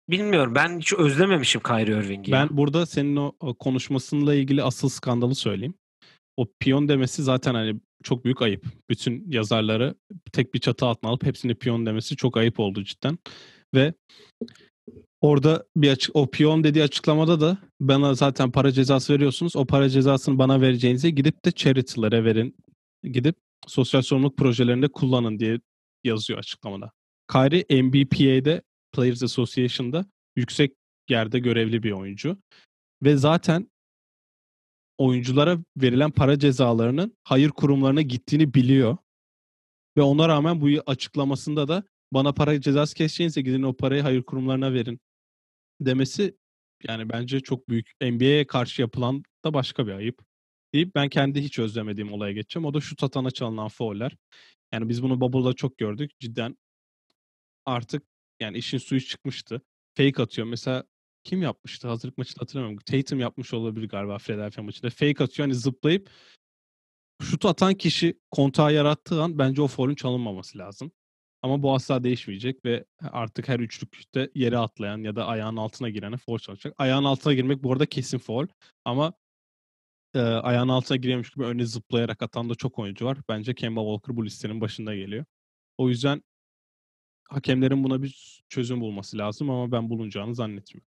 bilmiyorum ben hiç özlememişim Kyrie Irving'i. Ben burada senin o, konuşmasıyla ilgili asıl skandalı söyleyeyim. O piyon demesi zaten hani çok büyük ayıp. Bütün yazarları tek bir çatı altına alıp hepsini piyon demesi çok ayıp oldu cidden. Ve Orada bir açık o piyon dediği açıklamada da bana zaten para cezası veriyorsunuz. O para cezasını bana vereceğinize gidip de charity'lere verin. Gidip sosyal sorumluluk projelerinde kullanın diye yazıyor açıklamada. Kyrie NBPA'de Players Association'da yüksek yerde görevli bir oyuncu. Ve zaten oyunculara verilen para cezalarının hayır kurumlarına gittiğini biliyor. Ve ona rağmen bu açıklamasında da bana para cezası keseceğinize gidin o parayı hayır kurumlarına verin demesi yani bence çok büyük. NBA'ye karşı yapılan da başka bir ayıp. Deyip ben kendi hiç özlemediğim olaya geçeceğim. O da şu tatana çalınan fauller. Yani biz bunu Bubble'da çok gördük. Cidden artık yani işin suyu çıkmıştı. Fake atıyor. Mesela kim yapmıştı? Hazırlık maçını hatırlamıyorum. Tatum yapmış olabilir galiba Philadelphia maçında. Fake atıyor hani zıplayıp şut atan kişi kontağı yarattığı an bence o foul'ün çalınmaması lazım. Ama bu asla değişmeyecek ve artık her üçlükte yere atlayan ya da ayağın altına girene foul çalacak. Ayağın altına girmek bu arada kesin foul ama e, ayağın altına giriyormuş gibi öne zıplayarak atan da çok oyuncu var. Bence Kemba Walker bu listenin başında geliyor. O yüzden hakemlerin buna bir çözüm bulması lazım ama ben bulunacağını zannetmiyorum.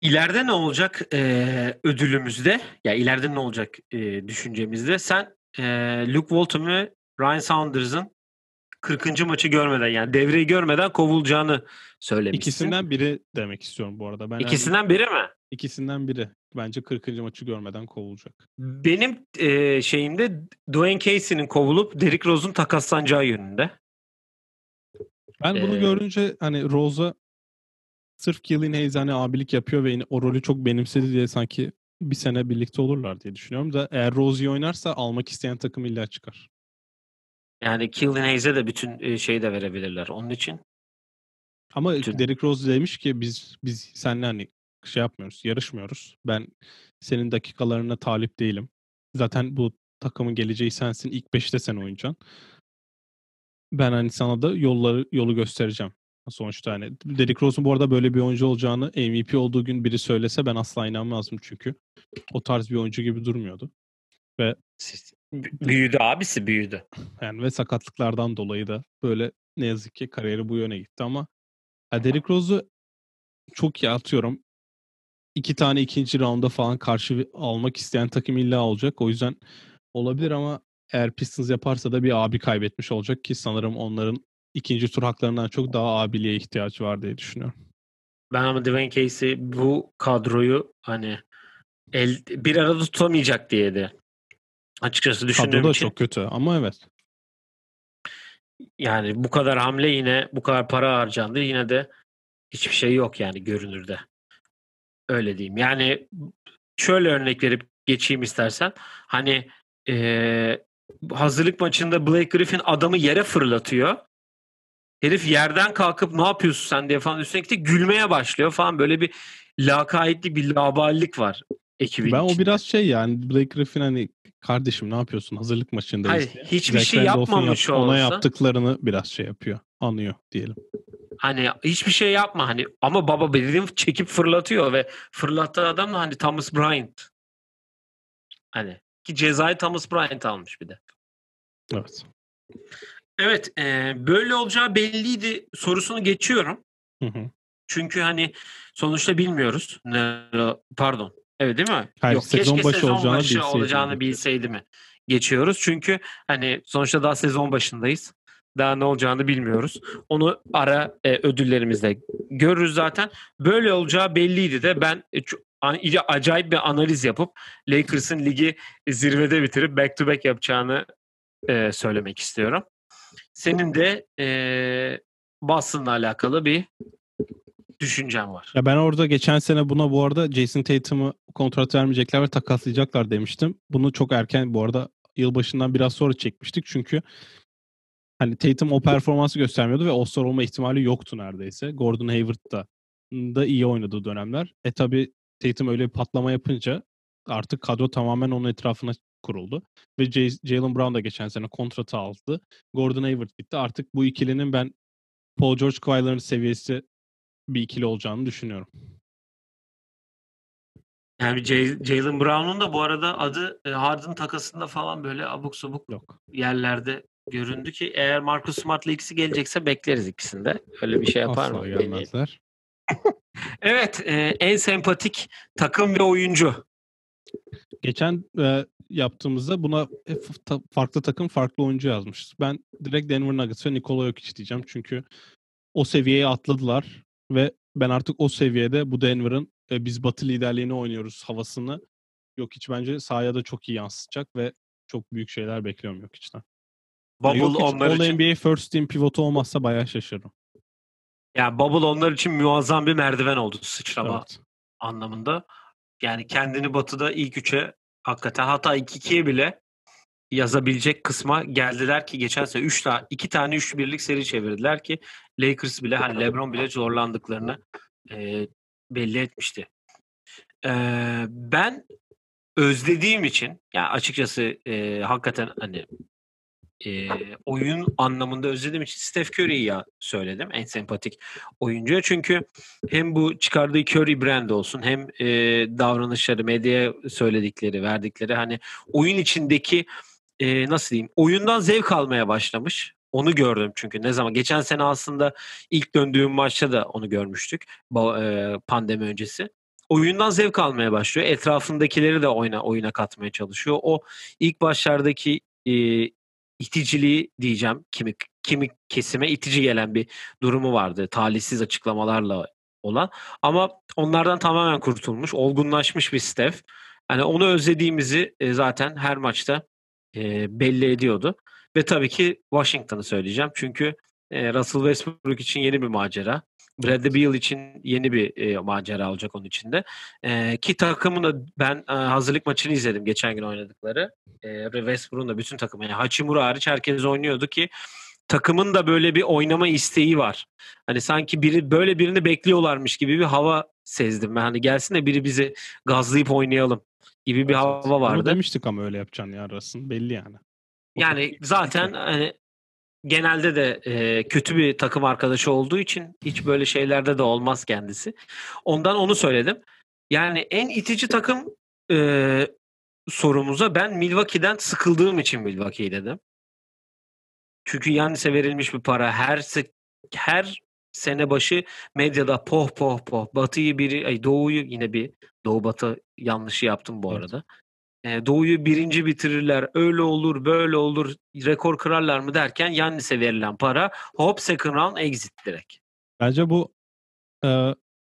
İleride ne olacak e, ödülümüzde? Ya ileride ne olacak e, düşüncemizde? Sen e, Luke Walton ve Ryan Saunders'ın 40. maçı görmeden yani devreyi görmeden kovulacağını söylemişsin. İkisinden biri demek istiyorum bu arada. Ben İkisinden biri mi? İkisinden biri. Bence 40. maçı görmeden kovulacak. Benim e, şeyimde Dwayne Casey'nin kovulup Derrick Rose'un takaslanacağı yönünde. Ben bunu ee, görünce hani Rose'a sırf Killian Hayes hani abilik yapıyor ve o rolü çok benimsedi diye sanki bir sene birlikte olurlar diye düşünüyorum da eğer Rose oynarsa almak isteyen takım illa çıkar. Yani Killian Hayes'e de bütün şeyi de verebilirler onun için. Ama bütün... Derrick Rose demiş ki biz biz seninle hani şey yapmıyoruz, yarışmıyoruz. Ben senin dakikalarına talip değilim. Zaten bu takımın geleceği sensin. İlk beşte sen oynayacaksın. Ben hani sana da yolları yolu göstereceğim. Sonuçta hani Derrick Rose'un bu arada böyle bir oyuncu olacağını MVP olduğu gün biri söylese ben asla inanmazdım çünkü. O tarz bir oyuncu gibi durmuyordu. Ve Büyüdü abisi büyüdü. Yani ve sakatlıklardan dolayı da böyle ne yazık ki kariyeri bu yöne gitti ama ya Derrick Rose'u çok iyi atıyorum. İki tane ikinci raunda falan karşı almak isteyen takım illa olacak. O yüzden olabilir ama eğer Pistons yaparsa da bir abi kaybetmiş olacak ki sanırım onların ikinci tur haklarından çok daha abiliğe ihtiyaç var diye düşünüyorum. Ben ama Dwayne Casey bu kadroyu hani el, bir arada tutamayacak diye de Açıkçası düşündüğüm Kadro da için. çok kötü ama evet. Yani bu kadar hamle yine bu kadar para harcandı yine de hiçbir şey yok yani görünürde. Öyle diyeyim. Yani şöyle örnek verip geçeyim istersen. Hani ee, hazırlık maçında Blake Griffin adamı yere fırlatıyor. Herif yerden kalkıp ne yapıyorsun sen diye falan üstüne gitti gülmeye başlıyor falan böyle bir lakayetlik bir laballik var ekibin Ben içinde. o biraz şey yani Blake Griffin hani kardeşim ne yapıyorsun hazırlık maçındayız. Hayır, hiçbir Zack şey yapmamış yap, olsa. Ona yaptıklarını biraz şey yapıyor. Anıyor diyelim. Hani hiçbir şey yapma hani ama baba benim çekip fırlatıyor ve fırlattığı adam da hani Thomas Bryant. Hani ki cezayı Thomas Bryant almış bir de. Evet. Evet e, böyle olacağı belliydi sorusunu geçiyorum. Hı hı. Çünkü hani sonuçta bilmiyoruz. Pardon Evet değil mi? Hayır, Yok sezon keşke başı sezon olacağını başı bilseydim. olacağını bilseydi mi? Geçiyoruz. Çünkü hani sonuçta daha sezon başındayız. Daha ne olacağını bilmiyoruz. Onu ara e, ödüllerimizde görürüz zaten. Böyle olacağı belliydi de ben e, acayip bir analiz yapıp Lakers'ın ligi zirvede bitirip back to back yapacağını e, söylemek istiyorum. Senin de e, Boston'la alakalı bir düşüncem var. Ya ben orada geçen sene buna bu arada Jason Tatum'u kontrat vermeyecekler ve takaslayacaklar demiştim. Bunu çok erken bu arada yılbaşından biraz sonra çekmiştik. Çünkü hani Tatum o performansı göstermiyordu ve All-Star olma ihtimali yoktu neredeyse. Gordon Hayward da da iyi oynadığı dönemler. E tabi Tatum öyle bir patlama yapınca artık kadro tamamen onun etrafına kuruldu. Ve Jalen Brown da geçen sene kontratı aldı. Gordon Hayward gitti. Artık bu ikilinin ben Paul George Kawhi'ların seviyesi bir ikili olacağını düşünüyorum. Yani Jalen Brown'un da bu arada adı e, Harden takasında falan böyle abuk subuk Yok. yerlerde göründü ki eğer Marcus Smart'la ikisi gelecekse bekleriz ikisinde. Öyle bir şey yapar Asla mı? gelmezler. evet, e, en sempatik takım ve oyuncu. Geçen e, yaptığımızda buna farklı takım farklı oyuncu yazmışız. Ben direkt Denver Nuggets ve Nikola Jokic diyeceğim. Çünkü o seviyeye atladılar ve ben artık o seviyede bu Denver'ın e, biz batı liderliğini oynuyoruz havasını yok hiç bence sahaya da çok iyi yansıtacak ve çok büyük şeyler bekliyorum yok içten. Bubble yani onlar için NBA First Team pivotu olmazsa bayağı şaşırırım. Ya yani Bubble onlar için muazzam bir merdiven oldu sıçrama evet. anlamında. Yani kendini batıda ilk üçe hakikaten hatta ilk ikiye bile yazabilecek kısma geldiler ki geçen sene 3 tane 2 tane 3 birlik seri çevirdiler ki Lakers bile hani LeBron bile zorlandıklarını e, belli etmişti. E, ben özlediğim için yani açıkçası e, hakikaten hani e, oyun anlamında özlediğim için Steph Curry'yi ya söyledim en sempatik oyuncuya. Çünkü hem bu çıkardığı Curry brand olsun hem e, davranışları, medyaya söyledikleri, verdikleri hani oyun içindeki e, nasıl diyeyim oyundan zevk almaya başlamış. Onu gördüm çünkü ne zaman geçen sene aslında ilk döndüğüm maçta da onu görmüştük pandemi öncesi. Oyundan zevk almaya başlıyor. Etrafındakileri de oyuna oyuna katmaya çalışıyor. O ilk başlardaki iticiliği diyeceğim kimi kimi kesime itici gelen bir durumu vardı. Talihsiz açıklamalarla olan. Ama onlardan tamamen kurtulmuş, olgunlaşmış bir Steph. Hani onu özlediğimizi e, zaten her maçta e, belli ediyordu. Ve tabii ki Washington'ı söyleyeceğim. Çünkü e, Russell Westbrook için yeni bir macera. Bradley Beal için yeni bir e, macera olacak onun içinde. E, ki takımın da ben e, hazırlık maçını izledim geçen gün oynadıkları. E, Westbrook'un da bütün takımı. Yani Hachimura hariç herkes oynuyordu ki takımın da böyle bir oynama isteği var. Hani sanki biri böyle birini bekliyorlarmış gibi bir hava sezdim ben. Hani gelsin de biri bizi gazlayıp oynayalım gibi bir evet, hava vardı. Demiştik ama öyle yapacaksın ya arasın belli yani. O yani zaten hani genelde de e, kötü bir takım arkadaşı olduğu için hiç böyle şeylerde de olmaz kendisi. Ondan onu söyledim. Yani en itici takım e, sorumuza ben Milwaukee'den sıkıldığım için Milwaukee'yi dedim. Çünkü Yannis'e verilmiş bir para her her sene başı medyada poh poh poh Batı'yı biri ay Doğu'yu yine bir Doğu Batı yanlışı yaptım bu arada. Evet. Doğu'yu birinci bitirirler, öyle olur, böyle olur, rekor kırarlar mı derken Yannis'e verilen para hop second round exit direkt. Bence bu e,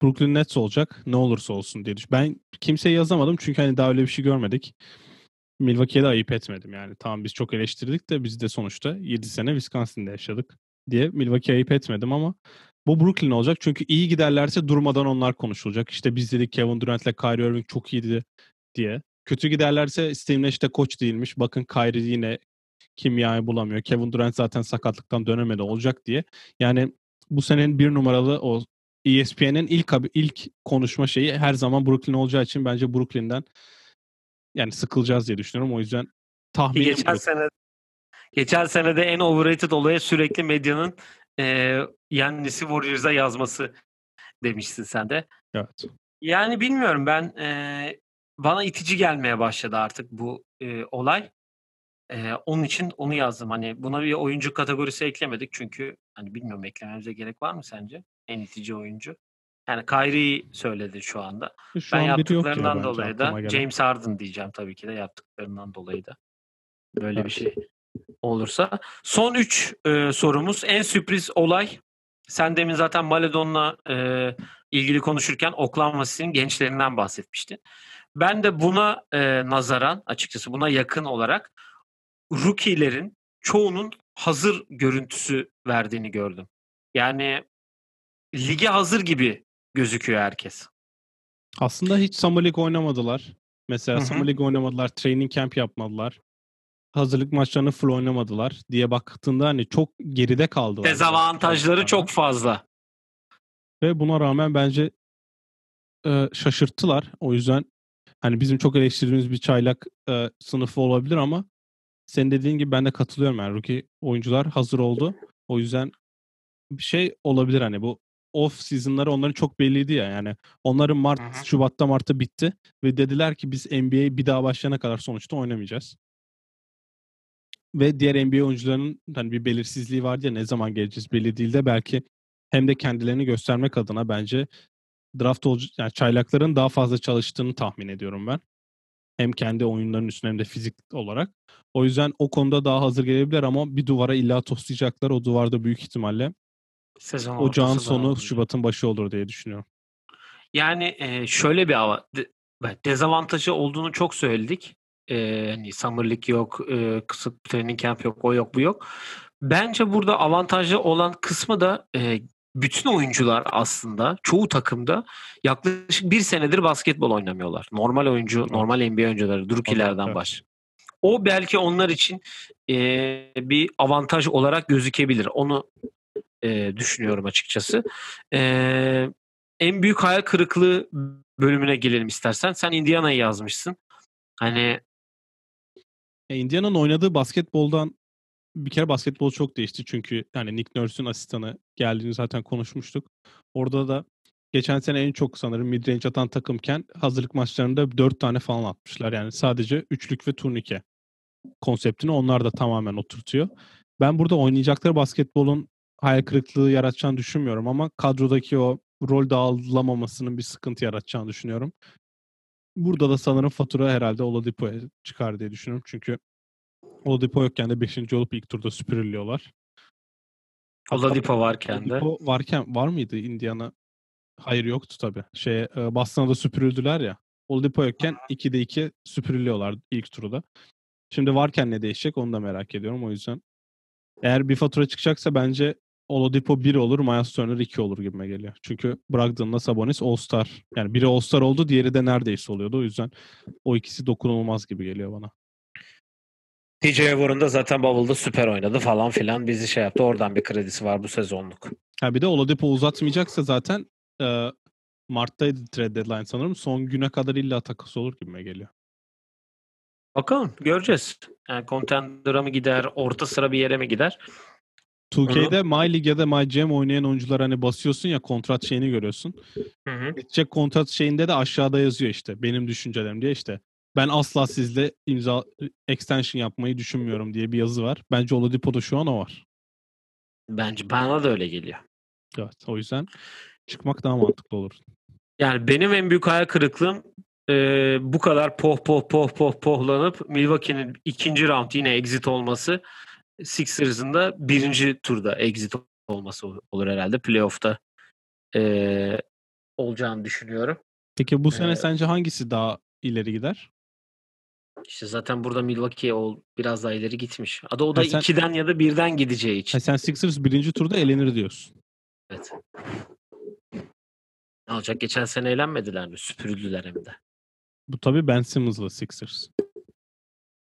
Brooklyn Nets olacak ne olursa olsun diye düşün. Ben kimseye yazamadım çünkü hani daha öyle bir şey görmedik. Milwaukee'ye de ayıp etmedim yani. Tamam biz çok eleştirdik de biz de sonuçta 7 sene Wisconsin'de yaşadık diye Milwaukee'ye ayıp etmedim ama bu Brooklyn olacak çünkü iyi giderlerse durmadan onlar konuşulacak. İşte biz dedik Kevin Durant'le Kyrie Irving çok iyiydi diye. Kötü giderlerse Steve Nash de koç değilmiş. Bakın Kyrie yine kimyayı bulamıyor. Kevin Durant zaten sakatlıktan dönemedi olacak diye. Yani bu senenin bir numaralı o ESPN'in ilk ilk konuşma şeyi her zaman Brooklyn olacağı için bence Brooklyn'den yani sıkılacağız diye düşünüyorum. O yüzden tahminim geçen bu. sene geçen sene de en overrated olaya sürekli medyanın e, Yannis'i Warriors'a yazması demişsin sen de. Evet. Yani bilmiyorum ben e, bana itici gelmeye başladı artık bu e, olay. E, onun için onu yazdım. Hani buna bir oyuncu kategorisi eklemedik çünkü hani bilmiyorum eklememize gerek var mı sence? En itici oyuncu. Yani Kyrie'yi söyledi şu anda. Şu ben yaptıklarından ya dolayı da James Harden diyeceğim tabii ki de yaptıklarından dolayı da. Böyle bir şey olursa. Son 3 e, sorumuz. En sürpriz olay. Sen demin zaten Maledon'la e, ilgili konuşurken Oklahoma City'nin gençlerinden bahsetmiştin. Ben de buna e, nazaran açıkçası buna yakın olarak rookie'lerin çoğunun hazır görüntüsü verdiğini gördüm. Yani lige hazır gibi gözüküyor herkes. Aslında hiç Summer League oynamadılar. Mesela Hı hı. Summer League oynamadılar, training camp yapmadılar. Hazırlık maçlarını full oynamadılar diye baktığında hani çok geride kaldılar. Dezavantajları çok fazla. Ve buna rağmen bence e, şaşırttılar. O yüzden hani bizim çok eleştirdiğimiz bir çaylak e, sınıfı olabilir ama senin dediğin gibi ben de katılıyorum. Yani rookie oyuncular hazır oldu. O yüzden bir şey olabilir hani bu off season'ları onların çok belliydi ya yani. Onların Mart, hı. Şubat'ta Mart'ta bitti ve dediler ki biz NBA bir daha başlayana kadar sonuçta oynamayacağız. Ve diğer NBA oyuncularının hani bir belirsizliği vardı ya ne zaman geleceğiz belli değil de belki hem de kendilerini göstermek adına bence draft ol yani çaylakların daha fazla çalıştığını tahmin ediyorum ben. Hem kendi oyunlarının üstüne hem de fizik olarak. O yüzden o konuda daha hazır gelebilir ama bir duvara illa toslayacaklar. O duvarda büyük ihtimalle Sezon ocağın sonu. Şubat'ın başı olur diye düşünüyorum. Yani e, şöyle bir ava- de- dezavantajı olduğunu çok söyledik. E, hani Summer League yok, e, kısık training camp yok, o yok, bu yok. Bence burada avantajlı olan kısmı da e, bütün oyuncular aslında çoğu takımda yaklaşık bir senedir basketbol oynamıyorlar. Normal oyuncu, normal NBA oyuncuları, rookie'lerden baş. O belki onlar için e, bir avantaj olarak gözükebilir. Onu e, düşünüyorum açıkçası. E, en büyük hayal kırıklığı bölümüne gelelim istersen. Sen Indiana'yı yazmışsın. Hani E, Indiana'nın oynadığı basketboldan bir kere basketbol çok değişti çünkü yani Nick Nurse'ün asistanı geldiğini zaten konuşmuştuk. Orada da geçen sene en çok sanırım midrange atan takımken hazırlık maçlarında 4 tane falan atmışlar. Yani sadece üçlük ve turnike konseptini onlar da tamamen oturtuyor. Ben burada oynayacakları basketbolun hayal kırıklığı yaratacağını düşünmüyorum ama kadrodaki o rol dağılamamasının bir sıkıntı yaratacağını düşünüyorum. Burada da sanırım fatura herhalde Oladipo'ya çıkar diye düşünüyorum. Çünkü Oladipo yokken de 5. olup ilk turda süpürülüyorlar. Oladipo varken de. Oladipo varken var mıydı Indiana? Hayır yoktu tabii. Şeye, e, Boston'a da süpürüldüler ya. Oladipo yokken 2'de 2 süpürülüyorlar ilk turda. Şimdi varken ne değişecek onu da merak ediyorum. O yüzden eğer bir fatura çıkacaksa bence Oladipo 1 olur, Miles Turner 2 olur gibime geliyor. Çünkü Brogdon'la Sabonis All-Star. Yani biri All-Star oldu, diğeri de neredeyse oluyordu. O yüzden o ikisi dokunulmaz gibi geliyor bana. TJ Warren da zaten Bubble'da süper oynadı falan filan. Bizi şey yaptı. Oradan bir kredisi var bu sezonluk. Ha bir de Oladipo uzatmayacaksa zaten e, Mart'taydı trade deadline sanırım. Son güne kadar illa takas olur gibime geliyor. Bakalım göreceğiz. Yani Contender'a mı gider, orta sıra bir yere mi gider? 2K'de My League ya da My Jam oynayan oyuncular hani basıyorsun ya kontrat şeyini görüyorsun. Hı hı. Bitecek kontrat şeyinde de aşağıda yazıyor işte benim düşüncelerim diye işte. Ben asla sizle imza extension yapmayı düşünmüyorum diye bir yazı var. Bence Oladipo'da şu an o var. Bence bana da öyle geliyor. Evet o yüzden çıkmak daha mantıklı olur. Yani benim en büyük hayal kırıklığım e, bu kadar poh poh poh poh pohlanıp Milwaukee'nin ikinci round yine exit olması Sixers'ın da birinci turda exit olması ol- olur herhalde. Playoff'ta e, olacağını düşünüyorum. Peki bu sene Ee, sence hangisi daha ileri gider? İşte zaten burada Milwaukee ol, biraz daha ileri gitmiş. Adı o da Ha, sen- 2'den ya da 1'den gideceği için. Ha, sen Sixers birinci turda elenir diyorsun. Evet. Ne olacak? Geçen sene eğlenmediler mi? Süpürüldüler hem de. Bu tabii Ben Simmons'la Sixers.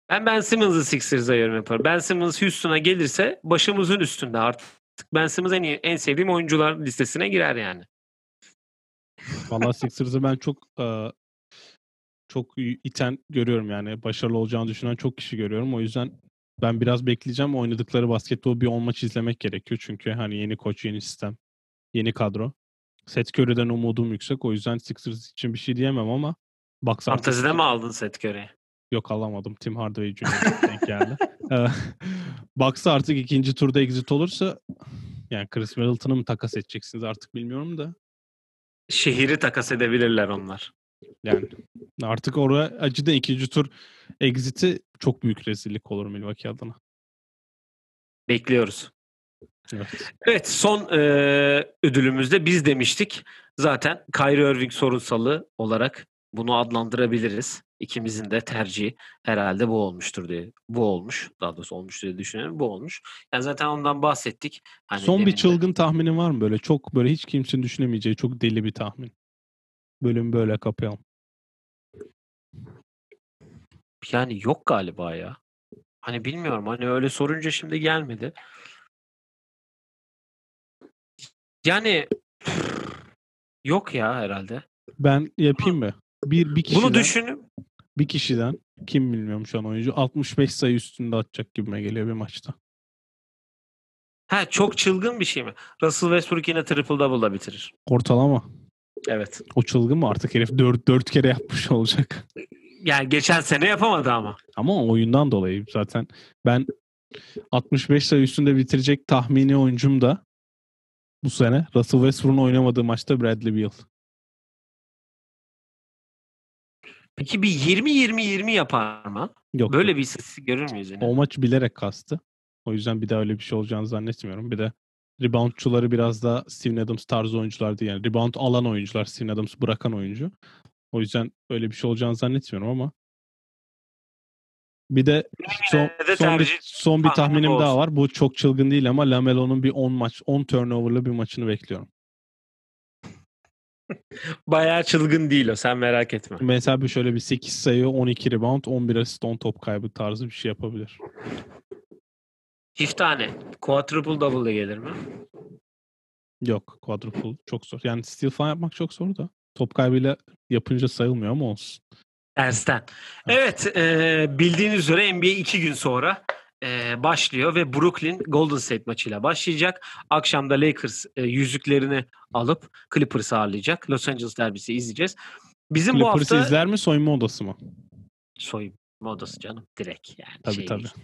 Ben Ben Simmons'ı Sixers'a yorum yaparım. Ben Simmons Houston'a gelirse başımızın üstünde artık. Ben Simmons en, iyi, en sevdiğim oyuncular listesine girer yani. Vallahi Sixers'ı ben çok e, çok iten görüyorum yani. Başarılı olacağını düşünen çok kişi görüyorum. O yüzden ben biraz bekleyeceğim. Oynadıkları basketbol bir on maç izlemek gerekiyor. Çünkü hani yeni koç, yeni sistem, yeni kadro. Seth Curry'den umudum yüksek. O yüzden Sixers için bir şey diyemem ama artık- Fantezide mi aldın Seth Curry'i? Yok alamadım. Tim Hardaway Jr. denk geldi. Ee, Bucks artık ikinci turda exit olursa yani Chris Middleton'ı mı takas edeceksiniz artık bilmiyorum da. Şehri takas edebilirler onlar. Yani artık oraya acıda ikinci tur exit'i çok büyük rezillik olur Milwaukee adına. Bekliyoruz. Evet. Evet son e, ödülümüzde biz demiştik. Zaten Kyrie Irving sorunsalı olarak bunu adlandırabiliriz. İkimizin de tercihi herhalde bu olmuştur diye. Bu olmuş. Daha doğrusu olmuş diye düşünüyorum. Bu olmuş. Yani zaten ondan bahsettik. Hani Son bir de. çılgın tahminin var mı böyle? Çok böyle hiç kimsenin düşünemeyeceği çok deli bir tahmin. Bölüm böyle kapayalım. Yani yok galiba ya. Hani bilmiyorum. Hani öyle sorunca şimdi gelmedi. Yani yok ya herhalde. Ben yapayım mı? Bir, bir kişiden, Bunu düşünüp bir kişiden kim bilmiyorum şu an oyuncu 65 sayı üstünde atacak gibime geliyor bir maçta. ha çok çılgın bir şey mi? Russell Westbrook yine triple double'la bitirir. Ortalama. Evet. O çılgın mı artık herif 4, 4 kere yapmış olacak. Yani geçen sene yapamadı ama. Ama oyundan dolayı zaten ben 65 sayı üstünde bitirecek tahmini oyuncum da bu sene Russell Westbrook'un oynamadığı maçta Bradley Beal. Peki bir 20-20-20 yapar mı? Yok. Böyle yok. bir istatistik görür müyüz yine? O maç bilerek kastı. O yüzden bir daha öyle bir şey olacağını zannetmiyorum. Bir de reboundçuları biraz da Steven Adams tarzı oyunculardı. Yani rebound alan oyuncular, Steven Adams bırakan oyuncu. O yüzden öyle bir şey olacağını zannetmiyorum ama bir de son, son, bir, son bir tahmini tahminim daha var. Bu çok çılgın değil ama Lamelo'nun bir 10 maç, 10 turnover'lı bir maçını bekliyorum. Bayağı çılgın değil o sen merak etme. Mesela bir şöyle bir 8 sayı, 12 rebound, 11 asist, 10 top kaybı tarzı bir şey yapabilir. Çift tane. Quadruple double gelir mi? Yok, quadruple çok zor. Yani steal falan yapmak çok zor da. Top kaybıyla yapınca sayılmıyor ama olsun. Tersten. Evet e, bildiğiniz üzere NBA iki gün sonra e, başlıyor ve Brooklyn Golden State maçıyla başlayacak. Akşamda Lakers e, yüzüklerini alıp Clippers'ı ağırlayacak. Los Angeles derbisi izleyeceğiz. Bizim bu Clippers'ı hafta izler mi soyunma odası mı? soyunma odası canım direkt yani. Tabii şey tabii. değil.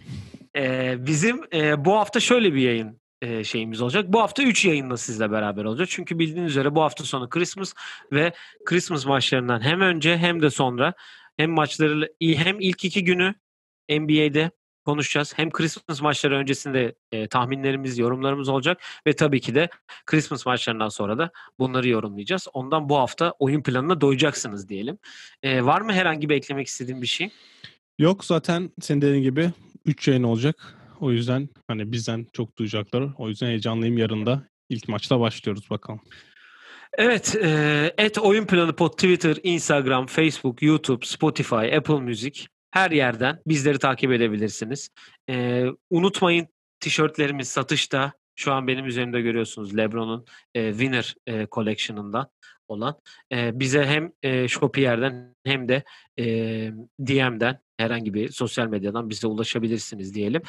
E, bizim e, bu hafta şöyle bir yayın e, şeyimiz olacak. Bu hafta 3 yayınla sizle beraber olacak. Çünkü bildiğiniz üzere bu hafta sonu Christmas ve Christmas maçlarından hem önce hem de sonra hem maçları hem ilk iki günü NBA'de konuşacağız. Hem Christmas maçları öncesinde e, tahminlerimiz, yorumlarımız olacak ve tabii ki de Christmas maçlarından sonra da bunları yorumlayacağız. Ondan bu hafta oyun planına doyacaksınız diyelim. E, var mı herhangi bir eklemek istediğin bir şey? Yok zaten senin dediğin gibi 3 yayın olacak. O yüzden hani bizden çok duyacaklar. O yüzden heyecanlıyım. Yarın da ilk maçla başlıyoruz bakalım. Evet, et oyun planı pod Twitter, Instagram, Facebook, YouTube, Spotify, Apple Music her yerden bizleri takip edebilirsiniz. E, unutmayın tişörtlerimiz satışta. Şu an benim üzerimde görüyorsunuz LeBron'un e, Winner e, Collection'ından olan. E, bize hem e, Shopier'den hem de e, DM'den herhangi bir sosyal medyadan bize ulaşabilirsiniz diyelim.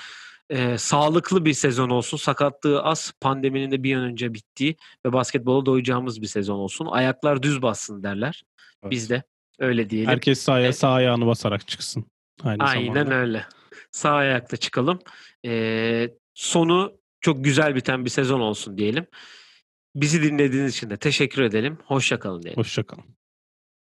E, sağlıklı bir sezon olsun. Sakatlığı az, pandeminin de bir an önce bittiği ve basketbola doyacağımız bir sezon olsun. Ayaklar düz bassın derler. Evet. Biz de öyle diyelim. Herkes sahaya, sağ ayağını basarak çıksın. Aynı Aynen zamanda. öyle. Sağ ayakta çıkalım. Ee, sonu çok güzel biten bir sezon olsun diyelim. Bizi dinlediğiniz için de teşekkür edelim. Hoşça kalın diyelim. Hoşçakalın.